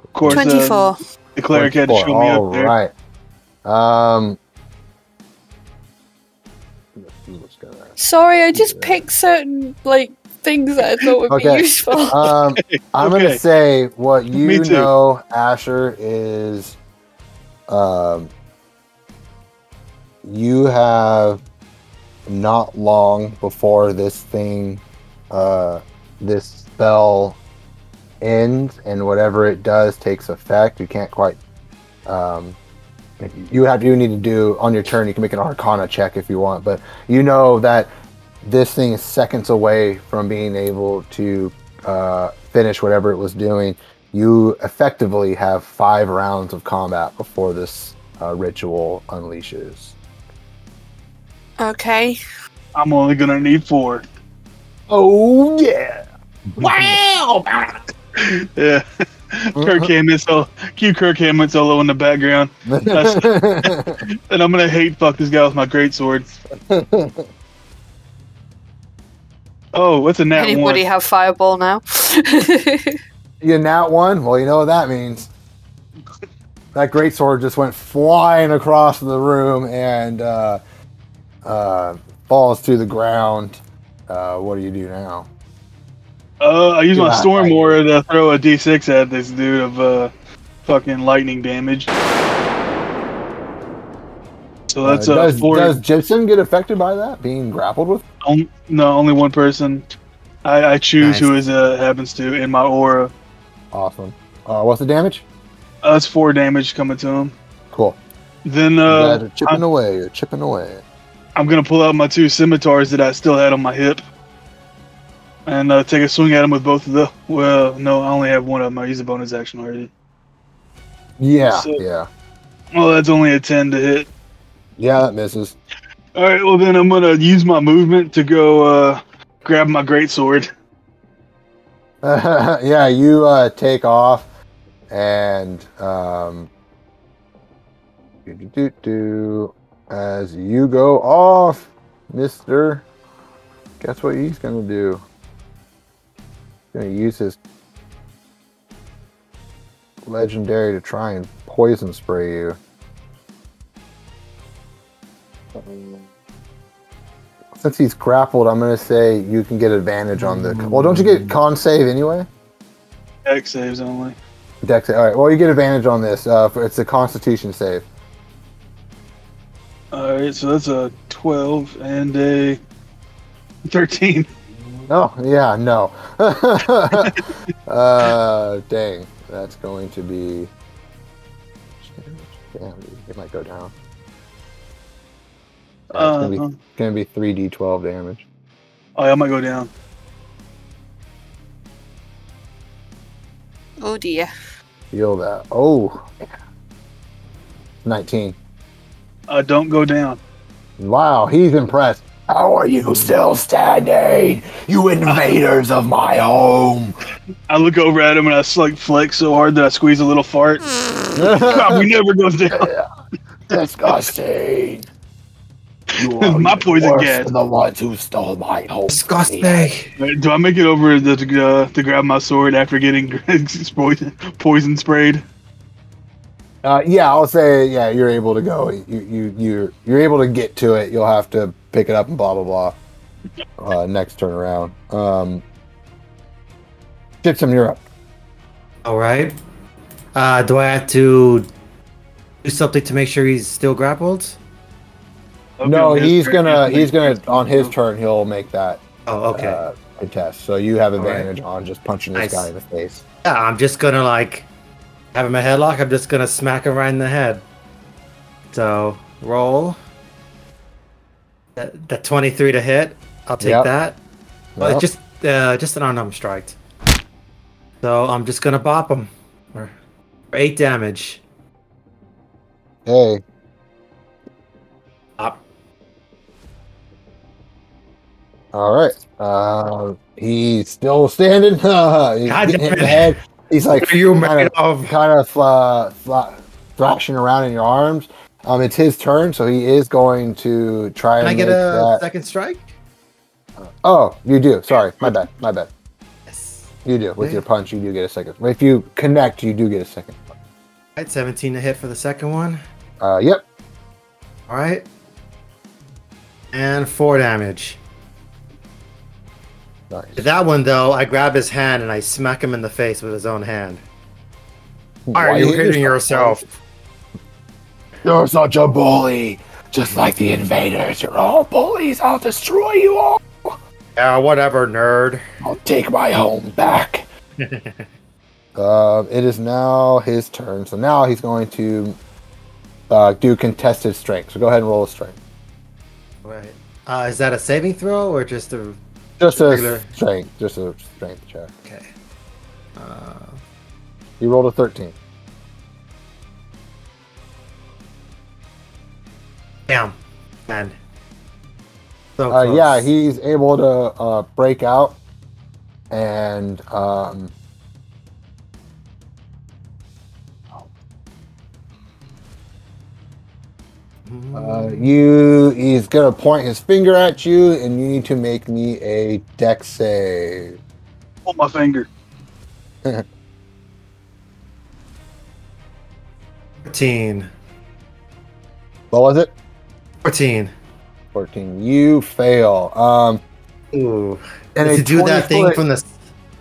Of course, uh, 24. the cleric had to show me All up there. right. Um, let's see what's gonna- Sorry, I just picked certain like things that I thought would Okay. be useful. Um, I'm Okay. gonna say what you know, Asher, is um, you have not long before this thing, uh, this spell ends, and whatever it does takes effect. You can't quite. Um, you have you need to do on your turn. You can make an Arcana check if you want, but you know that this thing is seconds away from being able to uh, finish whatever it was doing. You effectively have five rounds of combat before this uh, ritual unleashes. okay. I'm only gonna need four. Oh yeah! Wow! Yeah. Kirk Hammett solo. Cue Kirk Hammett solo in the background. And I'm gonna hate fuck this guy with my great sword. Oh, what's a nat Anybody one? have fireball now? you nat one? Well, you know what that means. That great sword just went flying across the room and uh, uh, falls to the ground. Uh, what do you do now? Uh, I use my storm I- aura to throw a d6 at this dude of uh, fucking lightning damage. So that's Uh, uh, does, four. does Gypsum get affected by that being grappled with? on- no, only one person. I, I choose Nice. who is uh, happens to in my aura. Awesome. Uh, what's the damage? Uh, that's four damage coming to him. Cool. Then uh, guys are chipping away. You're chipping away. I'm gonna pull out my two scimitars that I still had on my hip, and uh, take a swing at him with both of the. Well, no, I only have one of them. I used a bonus action already. Yeah, So- yeah, Well, that's only a ten to hit. yeah. That misses. All right. Well, then I'm gonna use my movement to go uh, grab my great sword. yeah, you uh, take off, and um, do, do, do, do, as you go off, Mister. Guess what he's gonna do? He's gonna use his legendary to try and poison spray you. Since he's grappled, I'm gonna say you can get advantage on the. Well, don't you get con save anyway? X saves only. Dex. All right. Well, you get advantage on this. Uh, for, it's a Constitution save. All right. So that's a twelve and a thirteen. Oh, yeah. No. uh, dang. That's going to be. Damn, it might go down. Yeah, it's gonna be Uh, gonna be three d twelve damage. oh, I might go down. oh dear. Feel that. Oh. Nineteen. Uh, don't go down. Wow, he's impressed. How are you still standing, you invaders of my home? I look over at him and I like flex so hard that I squeeze a little fart. God, we never goes down. Disgusting. You are My poison gas. than the ones who stole my home. Disgusting. Right, Do I make it over to, to, uh, to grab my sword after getting poison, poison sprayed? Uh, yeah, I'll say yeah. You're able to go. You you you're you're able to get to it. You'll have to pick it up and blah blah blah. Uh, next turn around. Um, Gypsum, you're up. All right. Uh, do I have to do something to make sure he's still grappled? Okay, no, he's turn. gonna he's gonna on his turn he'll make that Oh, okay. uh, contest. So you have All right. advantage on just punching this Nice. guy in the face. yeah, I'm just gonna like have him a headlock. I'm just gonna smack him right in the head. So roll. That, that 23 to hit. I'll take Yep. that. Well, Yep. just uh, just an unarmed strike. So I'm just gonna bop him for, for eight damage. Hey, Bop. all right. Uh, he's still standing. he's God damn it. head. He's like are you kind of, of? kind of uh, thrashing around in your arms. Um, it's his turn, so he is going to try Can and I get a that. second strike? Oh, you do. Sorry, my bad. My bad. Yes. You do. With Yeah. your punch, you do get a second. If you connect, you do get a second. Alright, 17 to hit for the second one. Uh, yep. Alright. And four damage. Nice. That one though, I grab his hand and I smack him in the face with his own hand. Why are you hit hitting yourself? yourself? You're such a bully. Just like the invaders, you're all bullies. I'll destroy you all. Yeah, whatever, nerd. I'll take my home back. uh, it is now his turn. So now he's going to uh, do contested strength. So go ahead and roll a strength. Right. Uh, is that a saving throw or just a Just a Regular. strength. Just a strength check. okay? Uh, He rolled a 13. Damn, man. So Uh, yeah, he's able to uh, break out and um, uh, you. He's gonna point his finger at you, and you need to make me a dex save. Pull my finger. fourteen. What was it? Fourteen. 14. You fail. Um, Ooh. and he do that 20 thing foot- from the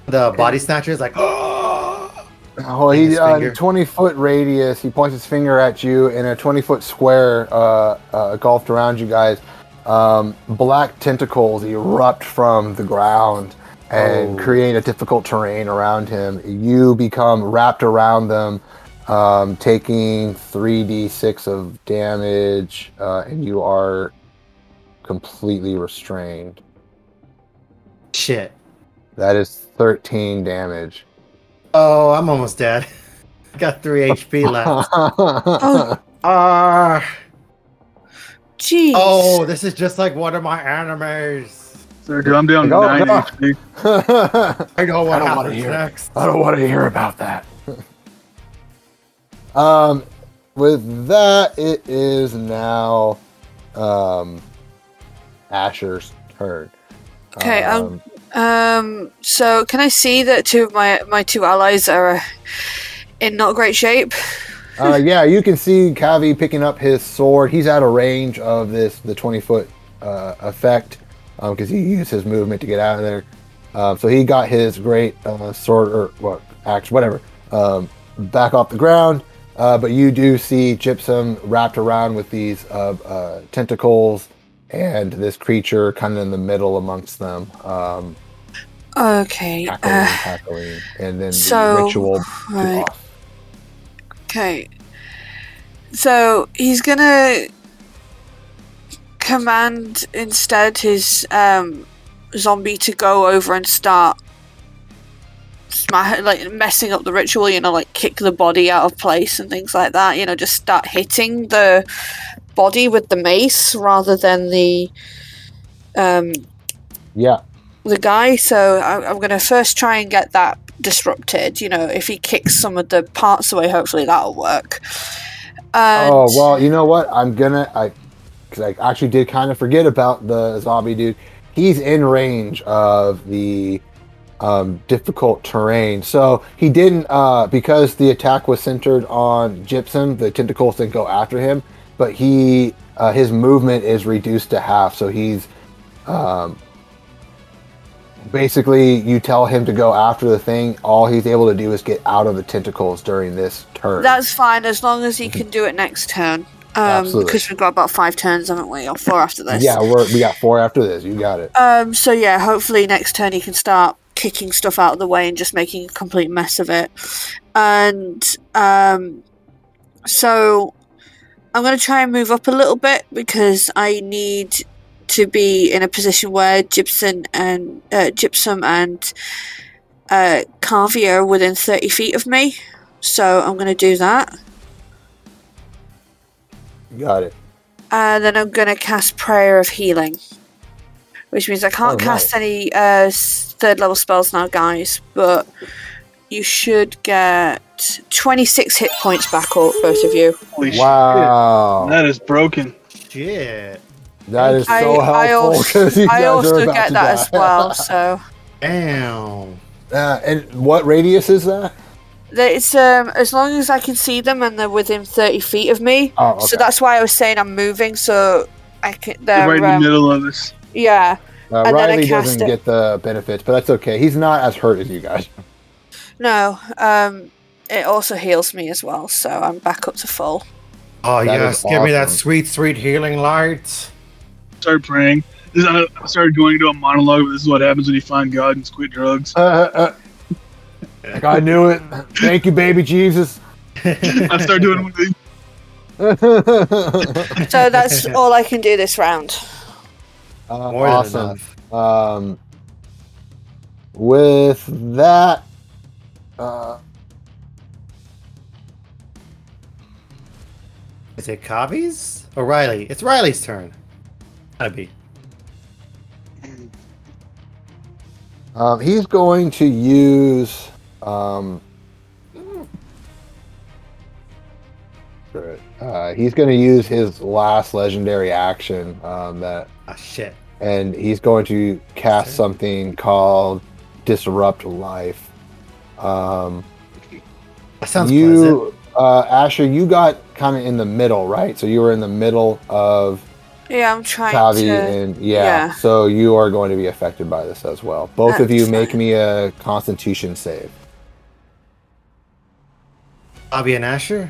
the body snatchers? Like, Well, he uh, 20 foot radius. He points his finger at you in a 20 foot square uh, uh, golfed around you guys. Um, black tentacles erupt from the ground and Oh. create a difficult terrain around him. You become wrapped around them, um, taking 3d6 of damage, uh, and you are completely restrained. shit. That is 13 damage. Oh, I'm almost dead. I got three HP left. Oh, Ah. jeez. oh, this is just like one of my animes. Sir, dude, I'm down Go, nine go. HP. I know what I don't wanna happens hear next. I don't want to hear about that. Um, with that, it is now um, Asher's turn. Okay, um, Um, so can I see that two of my my two allies are uh, in not great shape? uh, yeah, you can see Kavi picking up his sword. He's out of range of this the twenty foot uh, effect because he used his movement to get out of there. Um, so he got his great uh, sword or what axe, whatever, um, back off the ground. Uh, but you do see Gypsum wrapped around with these uh, uh, tentacles and this creature kind of in the middle amongst them, um, Okay. cackling, Uh, cackling, and then the ritual right. okay. So he's gonna command instead his um zombie to go over and start smash like messing up the ritual you know like kick the body out of place and things like that you know just start hitting the body with the mace rather than the um Yeah, the guy so I, i'm going to first try and get that disrupted you know if he kicks some of the parts away hopefully that'll work and oh well, you know what? I'm gonna I because I actually did kind of forget about the zombie dude. He's in range of the um, difficult terrain, so he didn't uh, because the attack was centered on Gypsum. The tentacles didn't go after him, but he uh, his movement is reduced to half, so he's um, basically you tell him to go after the thing. All he's able to do is get out of the tentacles during this turn. that's fine as long as he can do it next turn um because we've got about five turns haven't we or four after this yeah, we're, we got four after this. You got it. Um, so yeah, hopefully next turn he can start kicking stuff out of the way and just making a complete mess of it. And um, so I'm going to try and move up a little bit because I need to be in a position where Gypsum and uh, Gypsum and uh, Kavi are within 30 feet of me. So I'm going to do that. Got it. And then I'm going to cast Prayer of Healing. Which means I can't Oh, cast nice. any uh, third level spells now, guys. But you should get 26 hit points back, all, both of you. Holy Wow, shit. That is broken. Shit. that is I, so I helpful. also, 'cause you I guys are also about get to that die. as well. So Damn. Uh, and what radius is that? That it's um as long as I can see them and they're within 30 feet of me. Oh, So that's why I was saying I'm moving. So I can. You're They're, right in the um, middle of us. Yeah. Uh, And then I Riley doesn't it. get the benefits, but that's okay. He's not as hurt as you guys. No, um, it also heals me as well, so I'm back up to full. Oh That yes, is give me that sweet, sweet healing light. Start praying. This, I, I started going into a monologue. This is what happens when you find God and quit drugs. Uh, uh, like, I knew it. Thank you, baby Jesus. I started doing one of these. uh, So that's all I can do this round. More than awesome. enough. Um, with that, uh, Is it Kavi's or Riley? It's Riley's turn. Gotta be. um, he's going to use. Um, uh, he's going to use his last legendary action um, that Ah shit. And he's going to cast something called disrupt life um That sounds pleasant. you uh asher you got kind of in the middle right so you were in the middle of Yeah, I'm trying Kavi to. and yeah, yeah. so you are going to be affected by this as well both of you make fine. me a constitution save Bobby and Asher.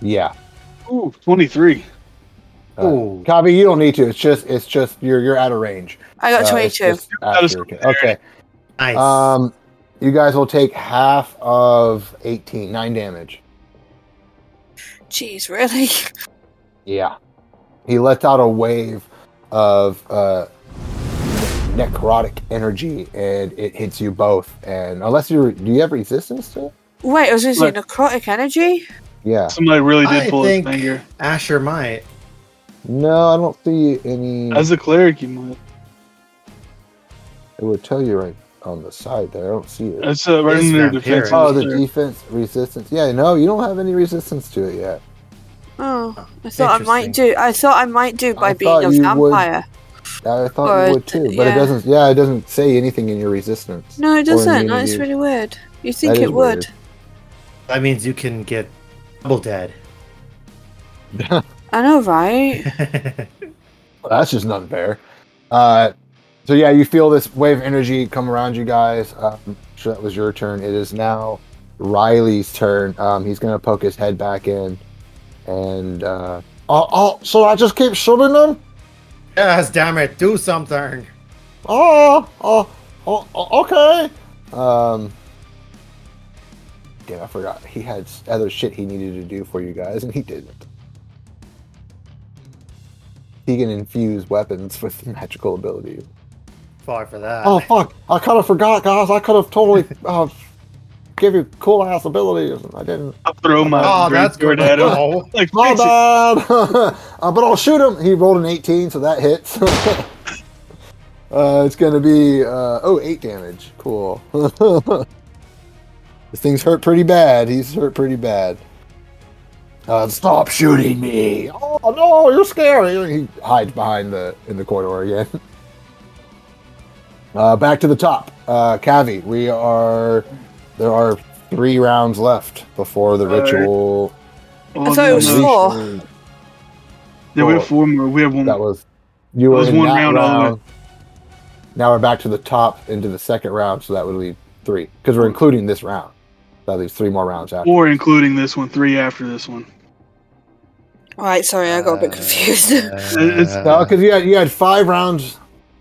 yeah Ooh, 23. Uh, Ooh. Kavi, you don't need to it's just it's just you're you're out of range I got Uh, it's 22. just Asher can- okay Nice. Um, you guys will take half of 18, 9 damage. Jeez, really? Yeah. He lets out a wave of uh, necrotic energy and it hits you both. And unless you're, do you have resistance to it? Wait, I was using Look. necrotic energy? Yeah. Somebody really did I pull think- his finger. Asher might. No, I don't see any. As a cleric, you might. It would tell you right on the side there. I don't see it. That's uh, right It's in their defense. Oh, the defense resistance. Yeah, no, you don't have any resistance to it yet. Oh, I thought I might do. I thought I might do by I being thought a you would- I thought Or you it- would too, but it doesn't. Yeah, it doesn't say anything in your resistance. No, it doesn't. immunity. That's really weird. You think That it is would? weird. That means you can get double dead. I know, right? Well, that's just not fair. Uh, so yeah, you feel this wave of energy come around you guys. Um, so that was your turn. It is now Riley's turn. Um, he's gonna poke his head back in, and uh, oh, oh, so I just keep shooting them. yes, damn it, do something. Oh, oh, oh, oh, okay. Um, damn, I forgot. He had other shit he needed to do for you guys, and he didn't. He can infuse weapons with magical abilities. Sorry for that. Oh fuck! I kind of forgot, guys. I could have totally uh, give you cool ass abilities, and I didn't. I'll throw my Oh, great that's sword good. at him. Oh, Like, My bad. uh, but I'll shoot him. He rolled an 18, so that hits. uh, it's gonna be uh, oh eight damage. Cool. this thing's hurt pretty bad. He's hurt pretty bad. Uh, stop shooting me! Oh no, you're scary. He hides behind the in the corridor again. Uh, back to the top. Uh, Kavi, we are. There are three rounds left before the Alright. ritual. Well, I thought it was uh, four. Unleash- Yeah, we have four more. We have one. That was you were was in one that round round. all the way. Now we're back to the top into the second round, so that would leave three because we're including this round. That leaves three more rounds after. Four, including this one. Three after this one. Right, sorry, I got a bit confused. It's- No, because you had you had five rounds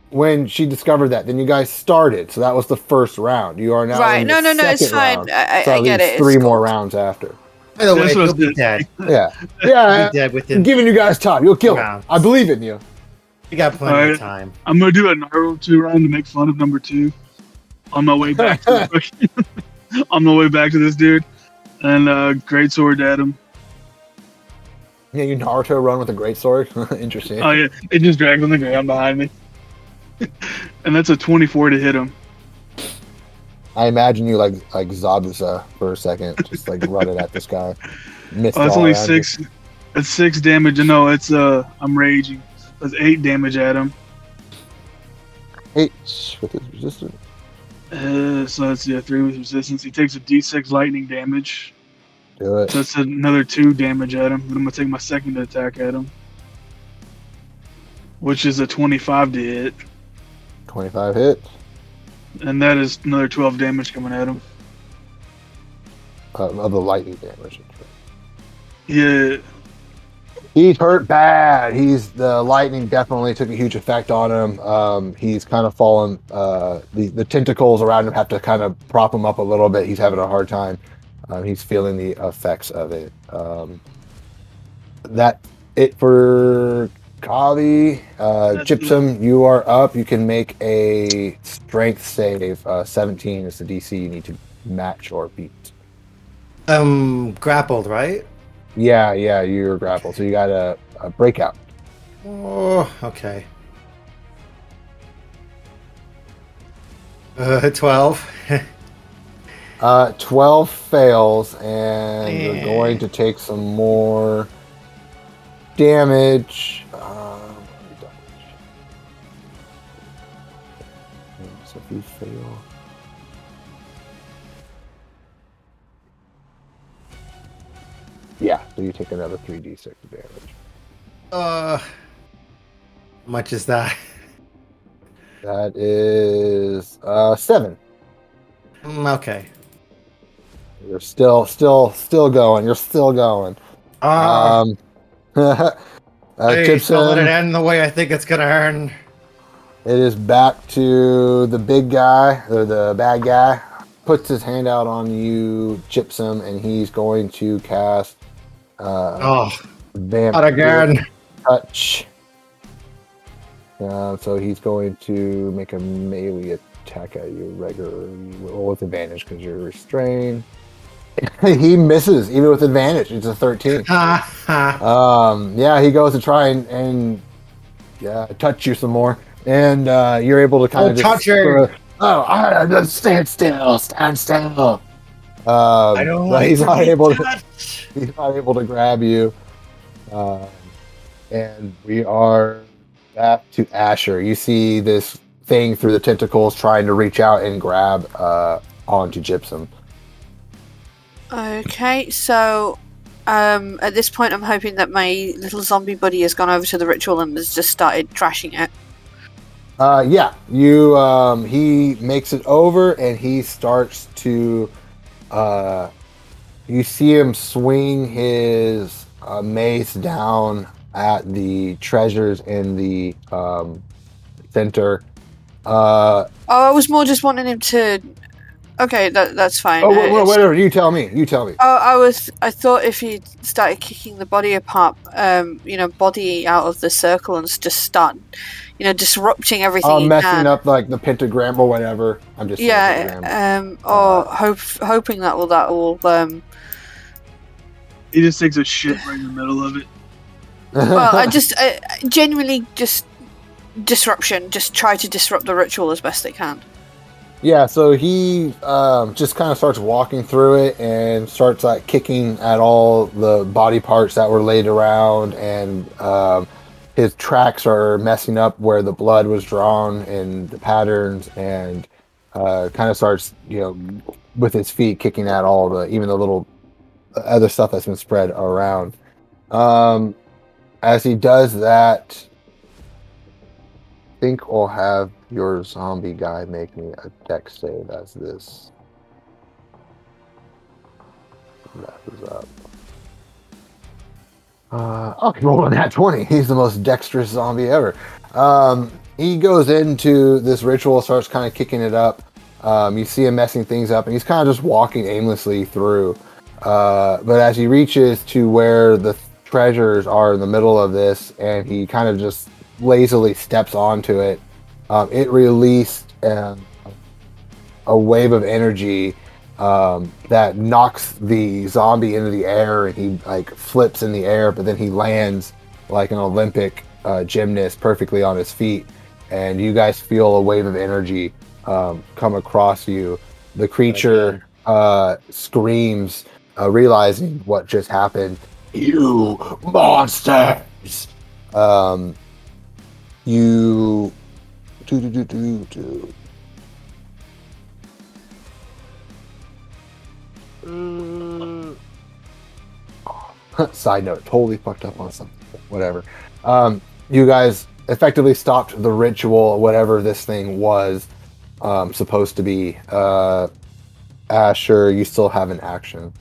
when she discovered that. Then you guys started, so that was the first round. You are now right, in no, the no, no, it's second fine. round, I, I, so I get leaves it. Three It's more cool. rounds after. By the way, This was you'll be dead. Yeah, yeah. be dead I'm within. giving you guys time. You'll kill him. I believe in you. You got plenty Alright. of time. I'm gonna do a Naruto round to make fun of number two. On my way back. to on my way back to this dude, and uh, great sword at him. Yeah, you Naruto run with a great sword. Interesting. Oh yeah, it just dragged on the ground behind me. and that's a 24 to hit him. I imagine you like like Zabuza for a second, just like running at this guy. Missed Oh, that's only you. six. That's six damage. No, it's uh, I'm raging. That's eight damage at him. Eight with his resistance. Uh, so that's yeah, three with resistance. He takes a D6 lightning damage. Do it. So that's another two damage at him. Then I'm gonna take my second attack at him, which is a 25 to hit. 25 hit. and that is another 12 damage coming at him. Uh, of the lightning damage. Yeah, He's hurt bad. He's the lightning definitely took a huge effect on him. Um, he's kind of fallen. Uh, the the tentacles around him have to kind of prop him up a little bit. He's having a hard time. Um, he's feeling the effects of it. Um, that it for Kavi. Uh, Gypsum, you are up. You can make a strength save. Uh, 17 is the DC you need to match or beat. Um, grappled, right? Yeah, yeah, you're grappled. So you got a, a breakout. Oh, okay. Uh, 12. Uh, 12 fails, and you're Eh. going to take some more damage. Um, let me double check. So if you fail. Yeah, so you take another 3d6 damage. uh, much is that? That is uh, seven. Mm, okay. You're still, still, still going. You're still going. Ah, Um, uh, hey, don't let it end the way I think it's gonna end. it is back to the big guy, or the bad guy. Puts his hand out on you, Gypsum, and he's going to cast uh, Oh, not again. Touch. Uh, so he's going to make a melee attack at you regularly, with advantage because you're restrained. he misses, even with advantage. It's a 13. Ha ha. Um, yeah, he goes to try and, and yeah, touch you some more, and uh, you're able to kind Oh, of touch touching. sort of, oh, I, stand still, stand still. Um, I don't like he's not able to. He's not able to grab you. Um, and we are back to Asher. You see this thing through the tentacles trying to reach out and grab uh, onto Gypsum. Okay, so um, at this point, I'm hoping that my little zombie buddy has gone over to the ritual and has just started trashing it. Uh, yeah, you. Um, he makes it over, and he starts to. Uh, you see him swing his uh, mace down at the treasures in the um, center. Uh, Oh, I was more just wanting him to. Okay, that, that's fine. oh, Uh, wha- wha- it's- whatever. You tell me. You tell me. Oh, I was. I thought if he started kicking the body apart, um, you know, body out of the circle and just start, you know, disrupting everything. Oh, he messing can. up like the pentagram or whatever. I'm just. Yeah, um, or hope, hoping that will that will. Um, he just takes a shit right in the middle of it. well, I just I, I genuinely just disruption. Just try to disrupt the ritual as best they can. Yeah, so he um, just kind of starts walking through it and starts like kicking at all the body parts that were laid around, and um, his tracks are messing up where the blood was drawn and the patterns, and uh, kind of starts, you know, with his feet kicking at all the even the little other stuff that's been spread around. Um, as he does that, I think we'll have your zombie guy make me a dex save as this messes up. Uh, he rolled on that 20. He's the most dexterous zombie ever. Um, he goes into this ritual, starts kind of kicking it up. Um, you see him messing things up, and he's kind of just walking aimlessly through. Uh, but as he reaches to where the treasures are in the middle of this, and he kind of just lazily steps onto it, um, it released um, a wave of energy um, that knocks the zombie into the air, and he like flips in the air, but then he lands like an Olympic uh, gymnast perfectly on his feet, and you guys feel a wave of energy um, come across you. The creature uh, screams, uh, realizing what just happened. You monsters! Um, you do do do do do. Side note, totally fucked up on something. Whatever. Um, you guys effectively stopped the ritual, whatever this thing was um, supposed to be. Uh, Asher, you still have an action.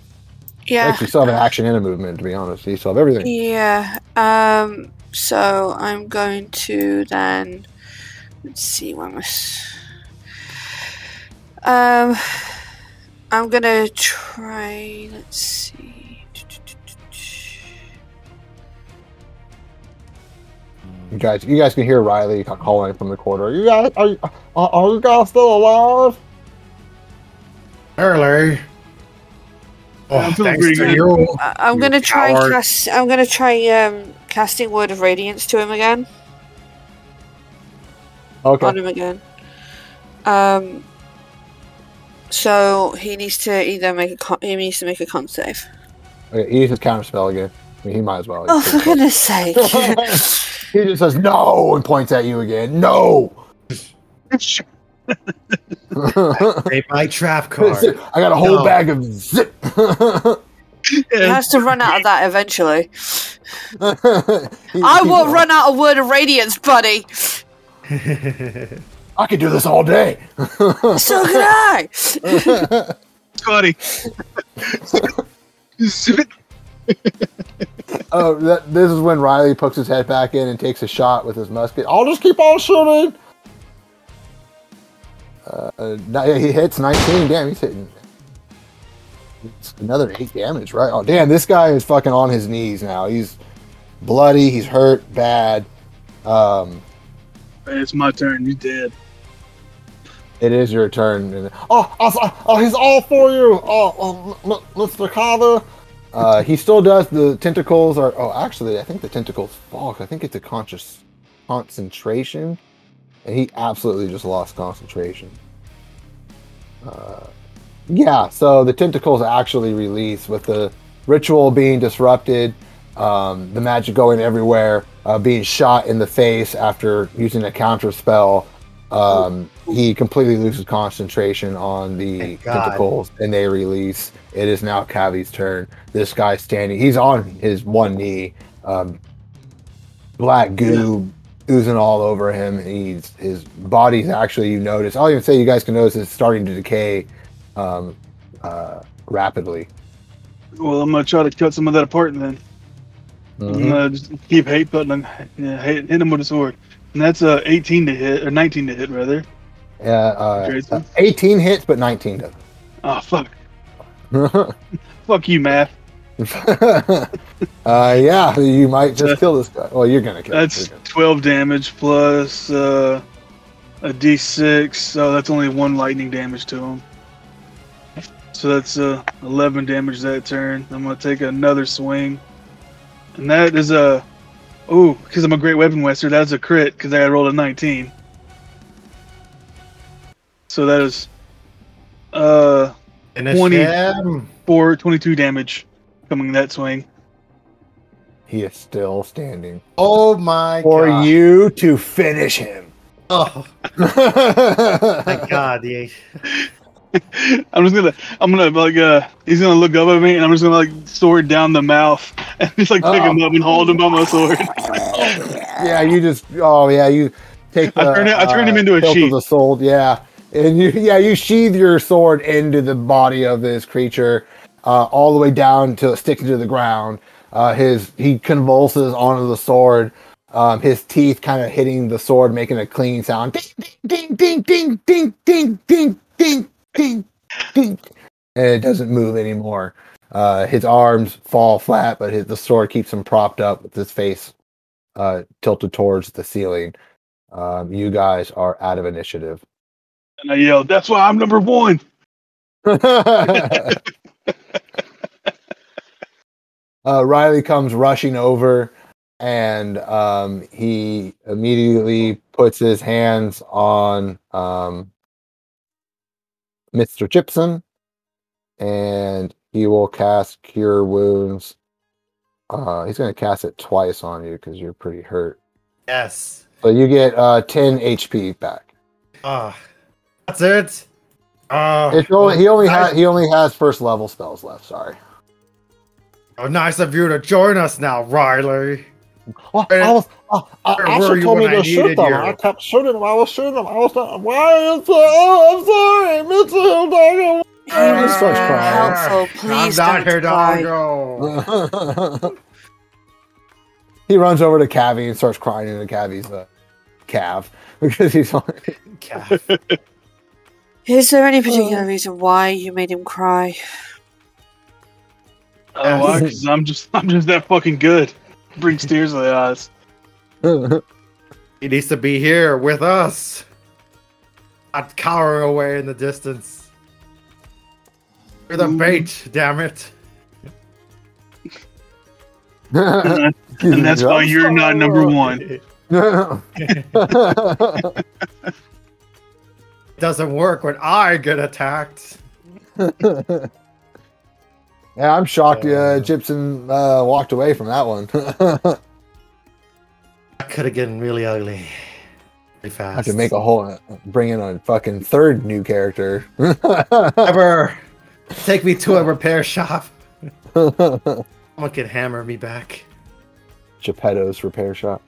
Yeah. Actually, you still have an action and a movement. To be honest, you still have everything. Yeah. Um. So I'm going to then. Let's see. When. Um. I'm gonna try. Let's see. You guys, you guys can hear Riley calling from the corridor. You guys, are, you- are, are you guys still alive? Early. Oh, I'm thanks to you. I- I'm gonna try coward. cast. I'm gonna try um casting word of radiance to him again. Okay. On him again. Um. So he needs to either make a con- he needs to make a con save. okay. He uses counter spell again. I mean, he might as well. Oh, for goodness sake! he just says no and points at you again. No. Take my trap card. I got a whole No. bag of zip. he has to run out of that eventually. He- I won't run out of word of radiance, buddy. I could do this all day. So could I. Scotty. Zip it. Oh, that, this is when Riley pokes his head back in and takes a shot with his musket. I'll just keep on shooting. Uh, uh, he hits 19. Damn, he's hitting. It's another eight damage, right? Oh, damn, this guy is fucking on his knees now. He's bloody. He's hurt bad. Um, It's my turn. You dead. it is your turn. And- Oh, oh, oh, he's all for you. Oh, oh Mr. Carver. Uh, he still does the tentacles. Are oh, actually, I think the tentacles fall. I think it's a conscious concentration, and he absolutely just lost concentration. Uh, yeah, so the tentacles actually release with the ritual being disrupted, um, the magic going everywhere, uh, being shot in the face after using a counter spell. Um, he completely loses concentration on the Thank tentacles and they release. It is now Kavi's turn. This guy's standing, he's on his one knee. Um, black goo oozing all over him. He's his body's actually you notice. I'll even say you guys can notice it's starting to decay um, uh, rapidly. Well, I'm gonna try to cut some of that apart and then Mhm. I'm just keep hate putting him, yeah, hit, hit him with a sword. And that's a 18 to hit or 19 to hit rather. Yeah, uh, Jason? 18 hits, but 19 Oh fuck. doesn't. Fuck you, math. uh, yeah, you might just kill this guy. Well, you're gonna kill. That's gonna- 12 damage plus uh, a d6. So that's only one lightning damage to him. So that's uh, 11 damage that turn. I'm gonna take another swing, and that is a oh, because I'm a great weapon wester. That's a crit because I rolled a 19. So that is uh Finish 20. him. four 22 damage coming that swing. He is still standing. Oh my For god. you to finish him. Oh my god. The I'm just gonna, I'm gonna like, uh, he's gonna look up at me, and I'm just gonna like sword down the mouth, and just like pick Oh. him up and hold him by my sword. yeah, you just. Oh yeah, you take. The, I turn it- I turn him into a hilt sheath. The sword, yeah, and you yeah you sheathe your sword into the body of this creature, uh, all the way down it sticks to the ground. Uh, his he convulses onto the sword. Um, his teeth kind of hitting the sword, making a clean sound. Ding ding ding ding ding ding ding ding ding, and it doesn't move anymore. Uh, his arms fall flat, but his, the sword keeps him propped up with his face uh, tilted towards the ceiling. Um, you guys are out of initiative. And I yelled, "That's why I'm number one." uh, Riley comes rushing over, and um, he immediately puts his hands on um, Mr. Chipson, and he will cast Cure Wounds. Uh, he's going to cast it twice on you because you're pretty hurt. yes. So you get uh, 10 HP back. Oh, that's it. Oh, It's only, he only nice, has he only has first level spells left. Sorry. oh, nice of you to join us now, Riley. Well, I was. Uh, uh, Asher told me when I to shoot them. you? I kept shooting them. I was shooting them. I was not. Why? Is oh, I'm sorry, Mitchell. Doggo. He was starts uh, crying. helpful. Please Calm down don't here, cry. doggo. he runs over to Kavi and starts crying into Kavi's uh, calf because he's like, Calf. Is there any particular reason why you made him cry? Oh, why? 'Cause I'm just, I'm just that fucking good. Brings tears to the eyes. He needs to be here with us. Not cower away in the distance. You're the Ooh. bait, damn it. And, and that's why you're not number one. Doesn't work when I get attacked. Yeah, I'm shocked. Uh, Uh. Gypsum uh, walked away from that one. That could have gotten really ugly. Really I fast. have to make a whole, bring in a fucking third new character. Ever take me to a repair shop. Someone can hammer me back. Geppetto's repair shop.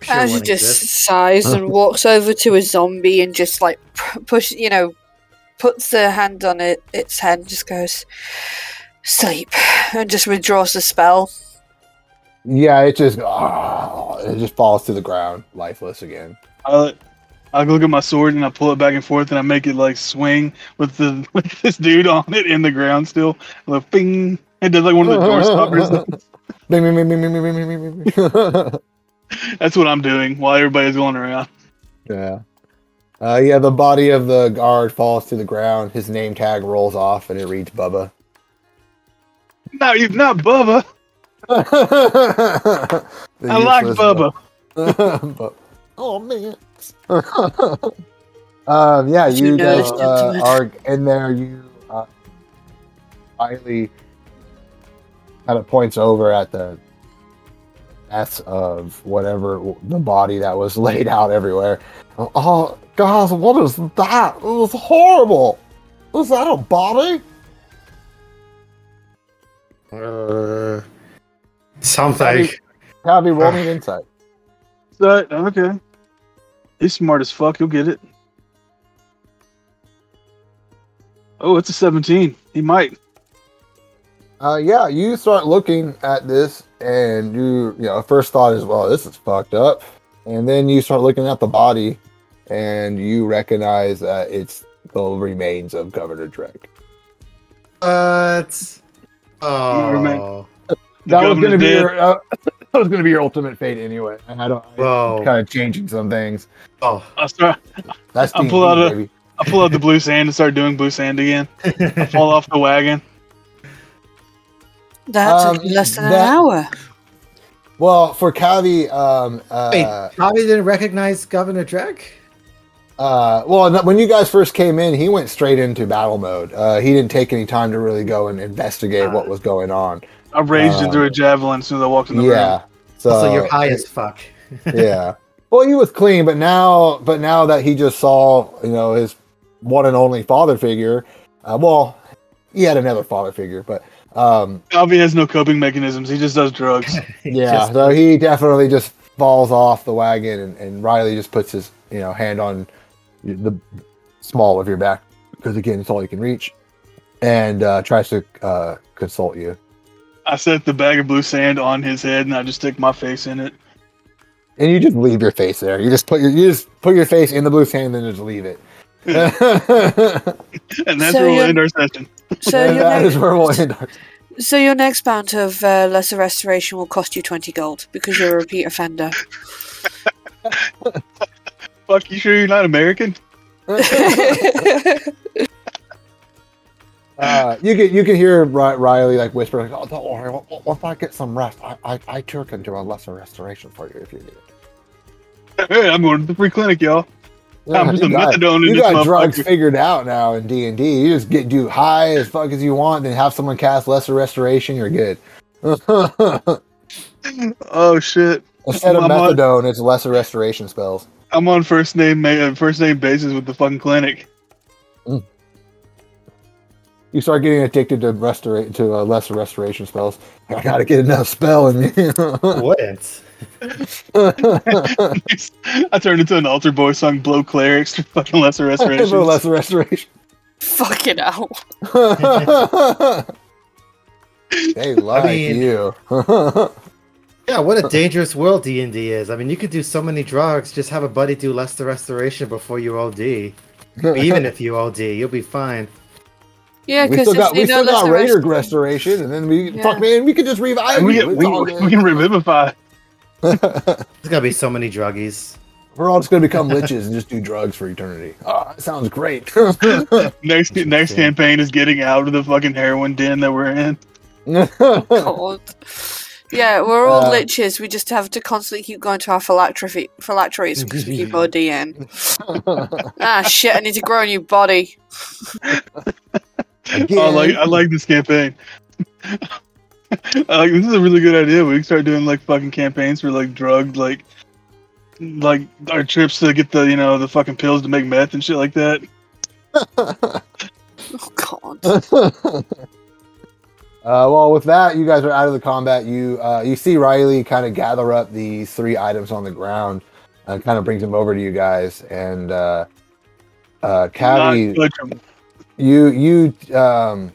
Sure Asher one just exists. sighs and walks over to a zombie and just like p- push, you know, puts the hand on it, its head, and just goes sleep and just withdraws the spell. Yeah, it just oh, it just falls to the ground, lifeless again. I I look at my sword and I pull it back and forth and I make it like swing with the with this dude on it in the ground still. Like bing, it does like one of the door stoppers. bing, bing, bing, bing, bing, bing, bing, bing. That's what I'm doing while everybody's going around. Yeah. Uh, yeah, the body of the guard falls to the ground. His name tag rolls off and it reads Bubba. No, you're not Bubba. I like useless Bubba. but, oh man. um, yeah, You you guys uh, are in there. You uh, finally kind of points over at the mess of whatever the body that was laid out everywhere. Oh, guys, what is that? It was horrible. Was that a body? Uh, something. Kavi, roll me an insight. So, okay. He's smart as fuck. He'll get it. Oh, it's a 17. He might. Uh, yeah, you start looking at this, and you, you know, first thought is, well, this is fucked up. And then you start looking at the body, and you recognize that it's the remains of Governor Drake. What? Remain- Oh. The that was gonna be dead. your, uh, that was gonna be your ultimate fate anyway. I don't, Whoa. kind of changing some things. Oh. I start. That's I'll pull out a- baby. I pull out the blue sand and start doing blue sand again. I fall off the wagon. That Um, took less than that- an hour. Well, for Kavi, um, uh, Wait, Bobby didn't recognize Governor Drake? Uh, well, when you guys first came in, he went straight into battle mode. Uh, he didn't take any time to really go and investigate what was going on. I raged Uh, into a javelin as soon as I walked in the room. Yeah. So, Also, you're high as fuck. yeah. Well, he was clean, but now, but now that he just saw, you know, his one and only father figure. Uh, well, he had another father figure, but um, Alvy has no coping mechanisms. He just does drugs. yeah. Just- so he definitely just falls off the wagon, and, and Riley just puts his, you know, hand on the small of your back because again, it's all you can reach, and uh, tries to uh, consult you. I set the bag of blue sand on his head and I just stick my face in it. And you just leave your face there. You just put your you just put your face in the blue sand, and then just leave it. And that's So where we'll end our session. So and your, that next, is where we'll end our so your next bout of uh, lesser restoration will cost you twenty gold because you're a repeat offender. Fuck, you sure you're not American? Uh, you can you can hear Riley like whisper, like, "Oh, don't worry. Once- I get some rest, I I, I too can do a lesser restoration for you if you need it." Hey, I'm going to the free clinic, y'all. I'm just you got, methadone you got drugs figured out now in D and D. You just get do high as fuck as you want, then have someone cast lesser restoration. You're good. Oh shit! Instead of on- methadone, it's lesser restoration spells. I'm on first name uh, first name basis with the fucking clinic. you start getting addicted to restora- to uh, lesser restoration spells. I gotta get enough spell in me. Wouldn't. I turned into an altar boy song, blow clerics for fucking lesser restoration. For lesser restoration. Fucking hell. they like mean- you. Yeah, what a dangerous world D and D is. I mean, you could do so many drugs. Just have a buddy do less the restoration before you OD. Even if you OD, you'll be fine. Yeah, we still got we still got the Raider rest- restoration, and then we Yeah. fuck man, we could just revive And we, you. we, we can revivify. There's gonna be so many druggies. We're all just gonna become liches and just do drugs for eternity. Oh, sounds great. Next next campaign is getting out of the fucking heroin den that we're in. God. Yeah, we're all Uh, liches. We just have to constantly keep going to our phylactery phylacteries because we keep ODing. ah, shit! I need to grow a new body. Again. I like I like this campaign. I like this is a really good idea. We can start doing like fucking campaigns for like drug like like our trips to get the you know the fucking pills to make meth and shit like that. Oh God. Uh, well, with that, you guys are out of the combat. You uh, you see Riley kind of gather up these three items on the ground, and kind of brings them over to you guys. And uh, uh, Kavi, you you um,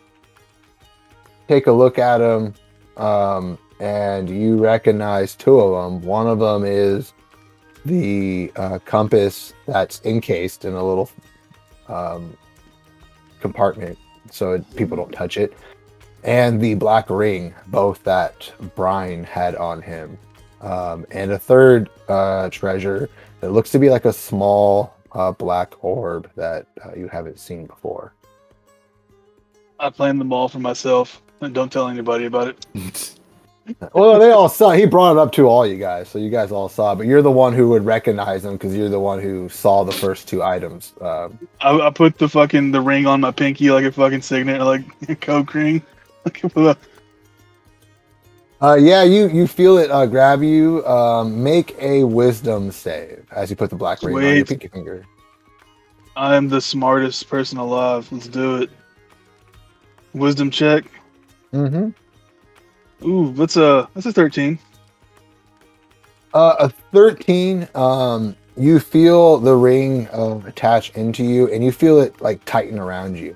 take a look at them, um, and you recognize two of them. One of them is the uh, compass that's encased in a little um, compartment, so it, people don't touch it, and the black ring, both that Brian had on him, um, and a third uh, treasure that looks to be like a small uh, black orb that uh, you haven't seen before. I planned them all for myself and don't tell anybody about it. Well, they all saw. He brought it up to all you guys, so you guys all saw. But you're the one who would recognize them because you're the one who saw the first two items. Um, I, I put the fucking the ring on my pinky like a fucking signet, like a coke ring. Uh, yeah, you you feel it uh, grab you. Um, make a wisdom save as you put the black ring on your pinky finger. I'm the smartest person alive. Let's do it. Wisdom check. Mm-hmm. Ooh, that's a that's a thirteen. Uh, a 13, um, you feel the ring uh, attach into you and you feel it like tighten around you.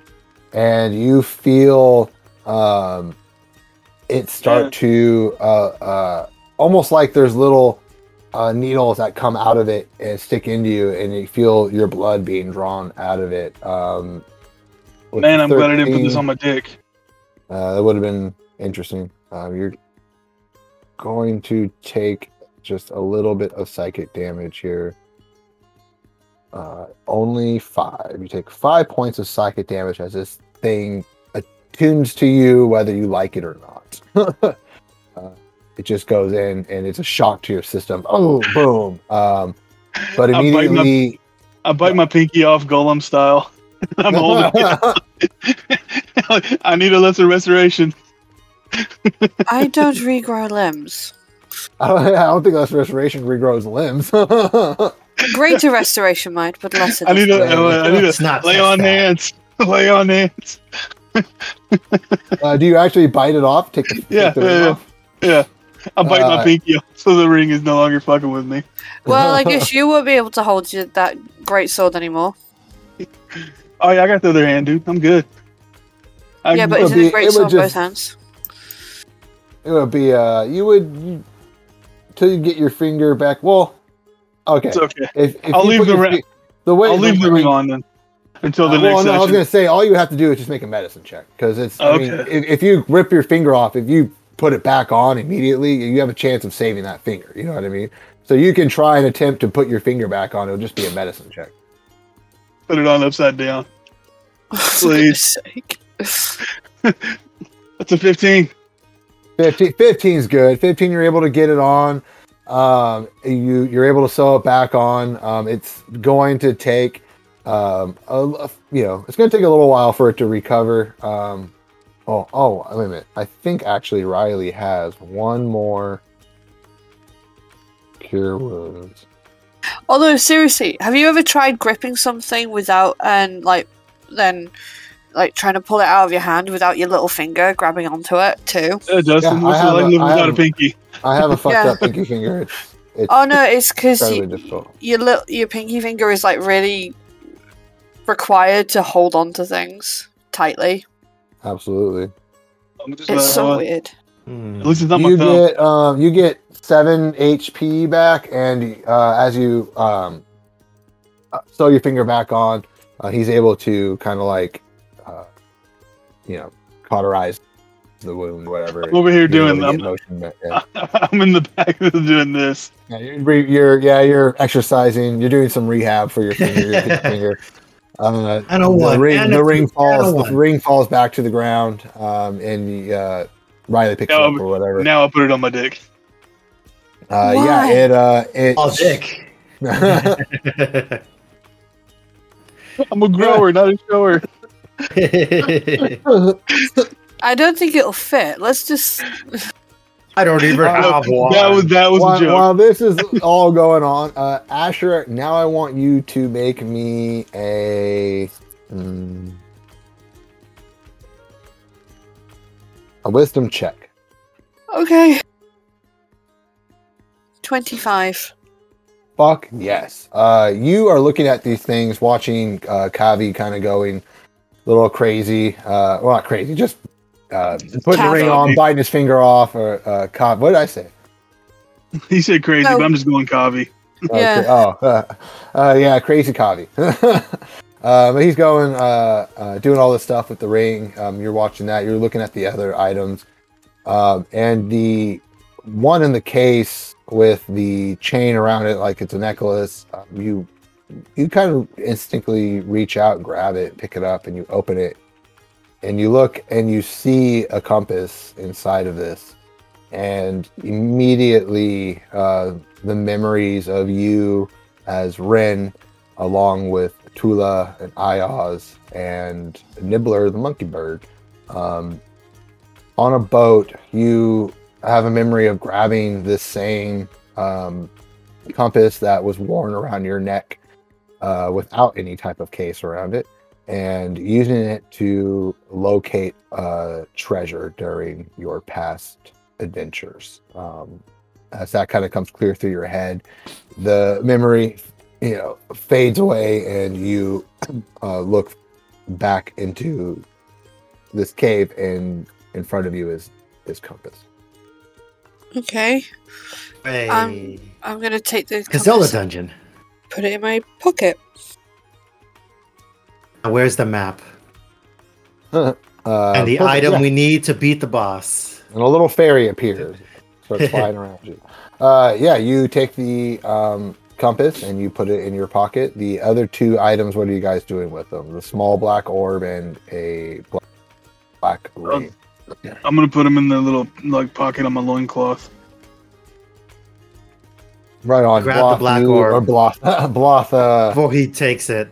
And you feel um, it start Yeah. to uh, uh, almost like there's little uh, needles that come out of it and stick into you, and you feel your blood being drawn out of it. Um, Man, I'm glad I didn't put this on my dick. uh, that would have been interesting. Um, you're going to take just a little bit of psychic damage here. Uh, only five. You take five points of psychic damage as this thing attunes to you, whether you like it or not. uh, it just goes in, and it's a shock to your system. Oh, boom! Um, but I'm my- immediately, I bite my pinky off golem style. I'm holding it. I need a lesser restoration. I don't regrow limbs. I don't, I don't think that's restoration regrows limbs. Greater restoration might, but lesser. I need a, doesn't. I need It's a lay on that. hands. Lay on hands. uh, do you actually bite it off? Take the, Yeah, take the ring yeah, off? Yeah. I bite my Uh, pinky off so the ring is no longer fucking with me. Well, I guess you won't be able to hold you, that great sword anymore. Oh yeah, I got the other hand, dude. I'm good. I yeah, but would isn't be- a great it sword just- both hands? It would be uh you would you, till you get your finger back. Well, okay. it's okay. If, if I'll leave the ring- The way I'll leave the ring on then until the uh, next well, no, I was gonna say all you have to do is just make a medicine check because it's. I mean, Okay. if, if you rip your finger off, if you put it back on immediately, you have a chance of saving that finger. You know what I mean? So you can try and attempt to put your finger back on. It'll just be a medicine check. Put it on upside down. For goodness sake. That's a 15. 15 15 is good 15 you're able to get it on um you you're able to sew it back on um it's going to take um a, a- you know it's going to take a little while for it to recover um oh oh wait a minute i think actually riley has one more cure wounds Although seriously, have you ever tried gripping something without and like then like trying to pull it out of your hand without your little finger grabbing onto it too. Uh, Dustin, Yeah, what's I it have like a- living I without a have- pinky? I have a fucked Yeah. up pinky finger. It's, it's Oh no, it's because incredibly you, your little your pinky finger is like really required to hold on to things tightly. Absolutely. It's about- so uh, Hmm. weird. At least it's not my you thumb. get um, you get seven HP back, and uh, as you um, uh, sew your finger back on, uh, he's able to kind of like, uh, you know, cauterize the wound, whatever. I'm over here Being doing able to them. motion back, yeah. I'm in the back doing this. Yeah, you're, you're yeah you're exercising. You're doing some rehab for your finger. Your finger. Uh, And a the one, ring, and the a ring two, and a falls. The ring falls back to the ground, um, and the, uh, Riley picks No, it up or whatever. Now I'll put it on my dick. Uh, yeah, Why? it uh, it. Oh, dick. I'm a grower, not a shower. I don't think it'll fit. Let's just I don't even have one. That was that was while, a joke. while this is all going on, uh, Asher, now I want you to make me a mm, a wisdom check. okay. Twenty-five. Fuck yes. Uh, you are looking at these things, watching uh, Kavi kind of going a little crazy. Uh, well, not crazy, just uh, putting the ring on, biting his finger off, or uh, Kav. What did I say? he said crazy, No. but I'm just going Kavi. Yeah. Okay. Oh, uh, uh, yeah, crazy Kavi. uh, but he's going, uh, uh, doing all this stuff with the ring. Um, you're watching that. You're looking at the other items, um, and the one in the case with the chain around it, like it's a necklace. Um, you you kind of instinctively reach out and grab it, pick it up, and you open it, and you look and you see a compass inside of this, and immediately uh, the memories of you as Ren, along with Tula and Ayaz and Nibbler the monkey bird. Um, on a boat, you have a memory of grabbing this same um, compass that was worn around your neck uh, without any type of case around it and using it to locate uh, treasure during your past adventures. Um, as that kind of comes clear through your head, the memory, you know, fades away, and you uh, look back into this cave, and in front of you is this compass. Okay. Hey. Um, I'm gonna take the Kazella compass, dungeon. put it in my pocket. Now, Where's the map? Uh, and the perfect, item yeah. we need to beat the boss. and a little fairy appears, starts flying around you. Uh, yeah, you take the um, compass and you put it in your pocket. The other two items, what are you guys doing with them? The small black orb and a black, black ring. I'm gonna put them in the little like pocket on my loincloth. right on. Grab the black you- orb. or Bloth. Bloth. Uh, Before he takes it.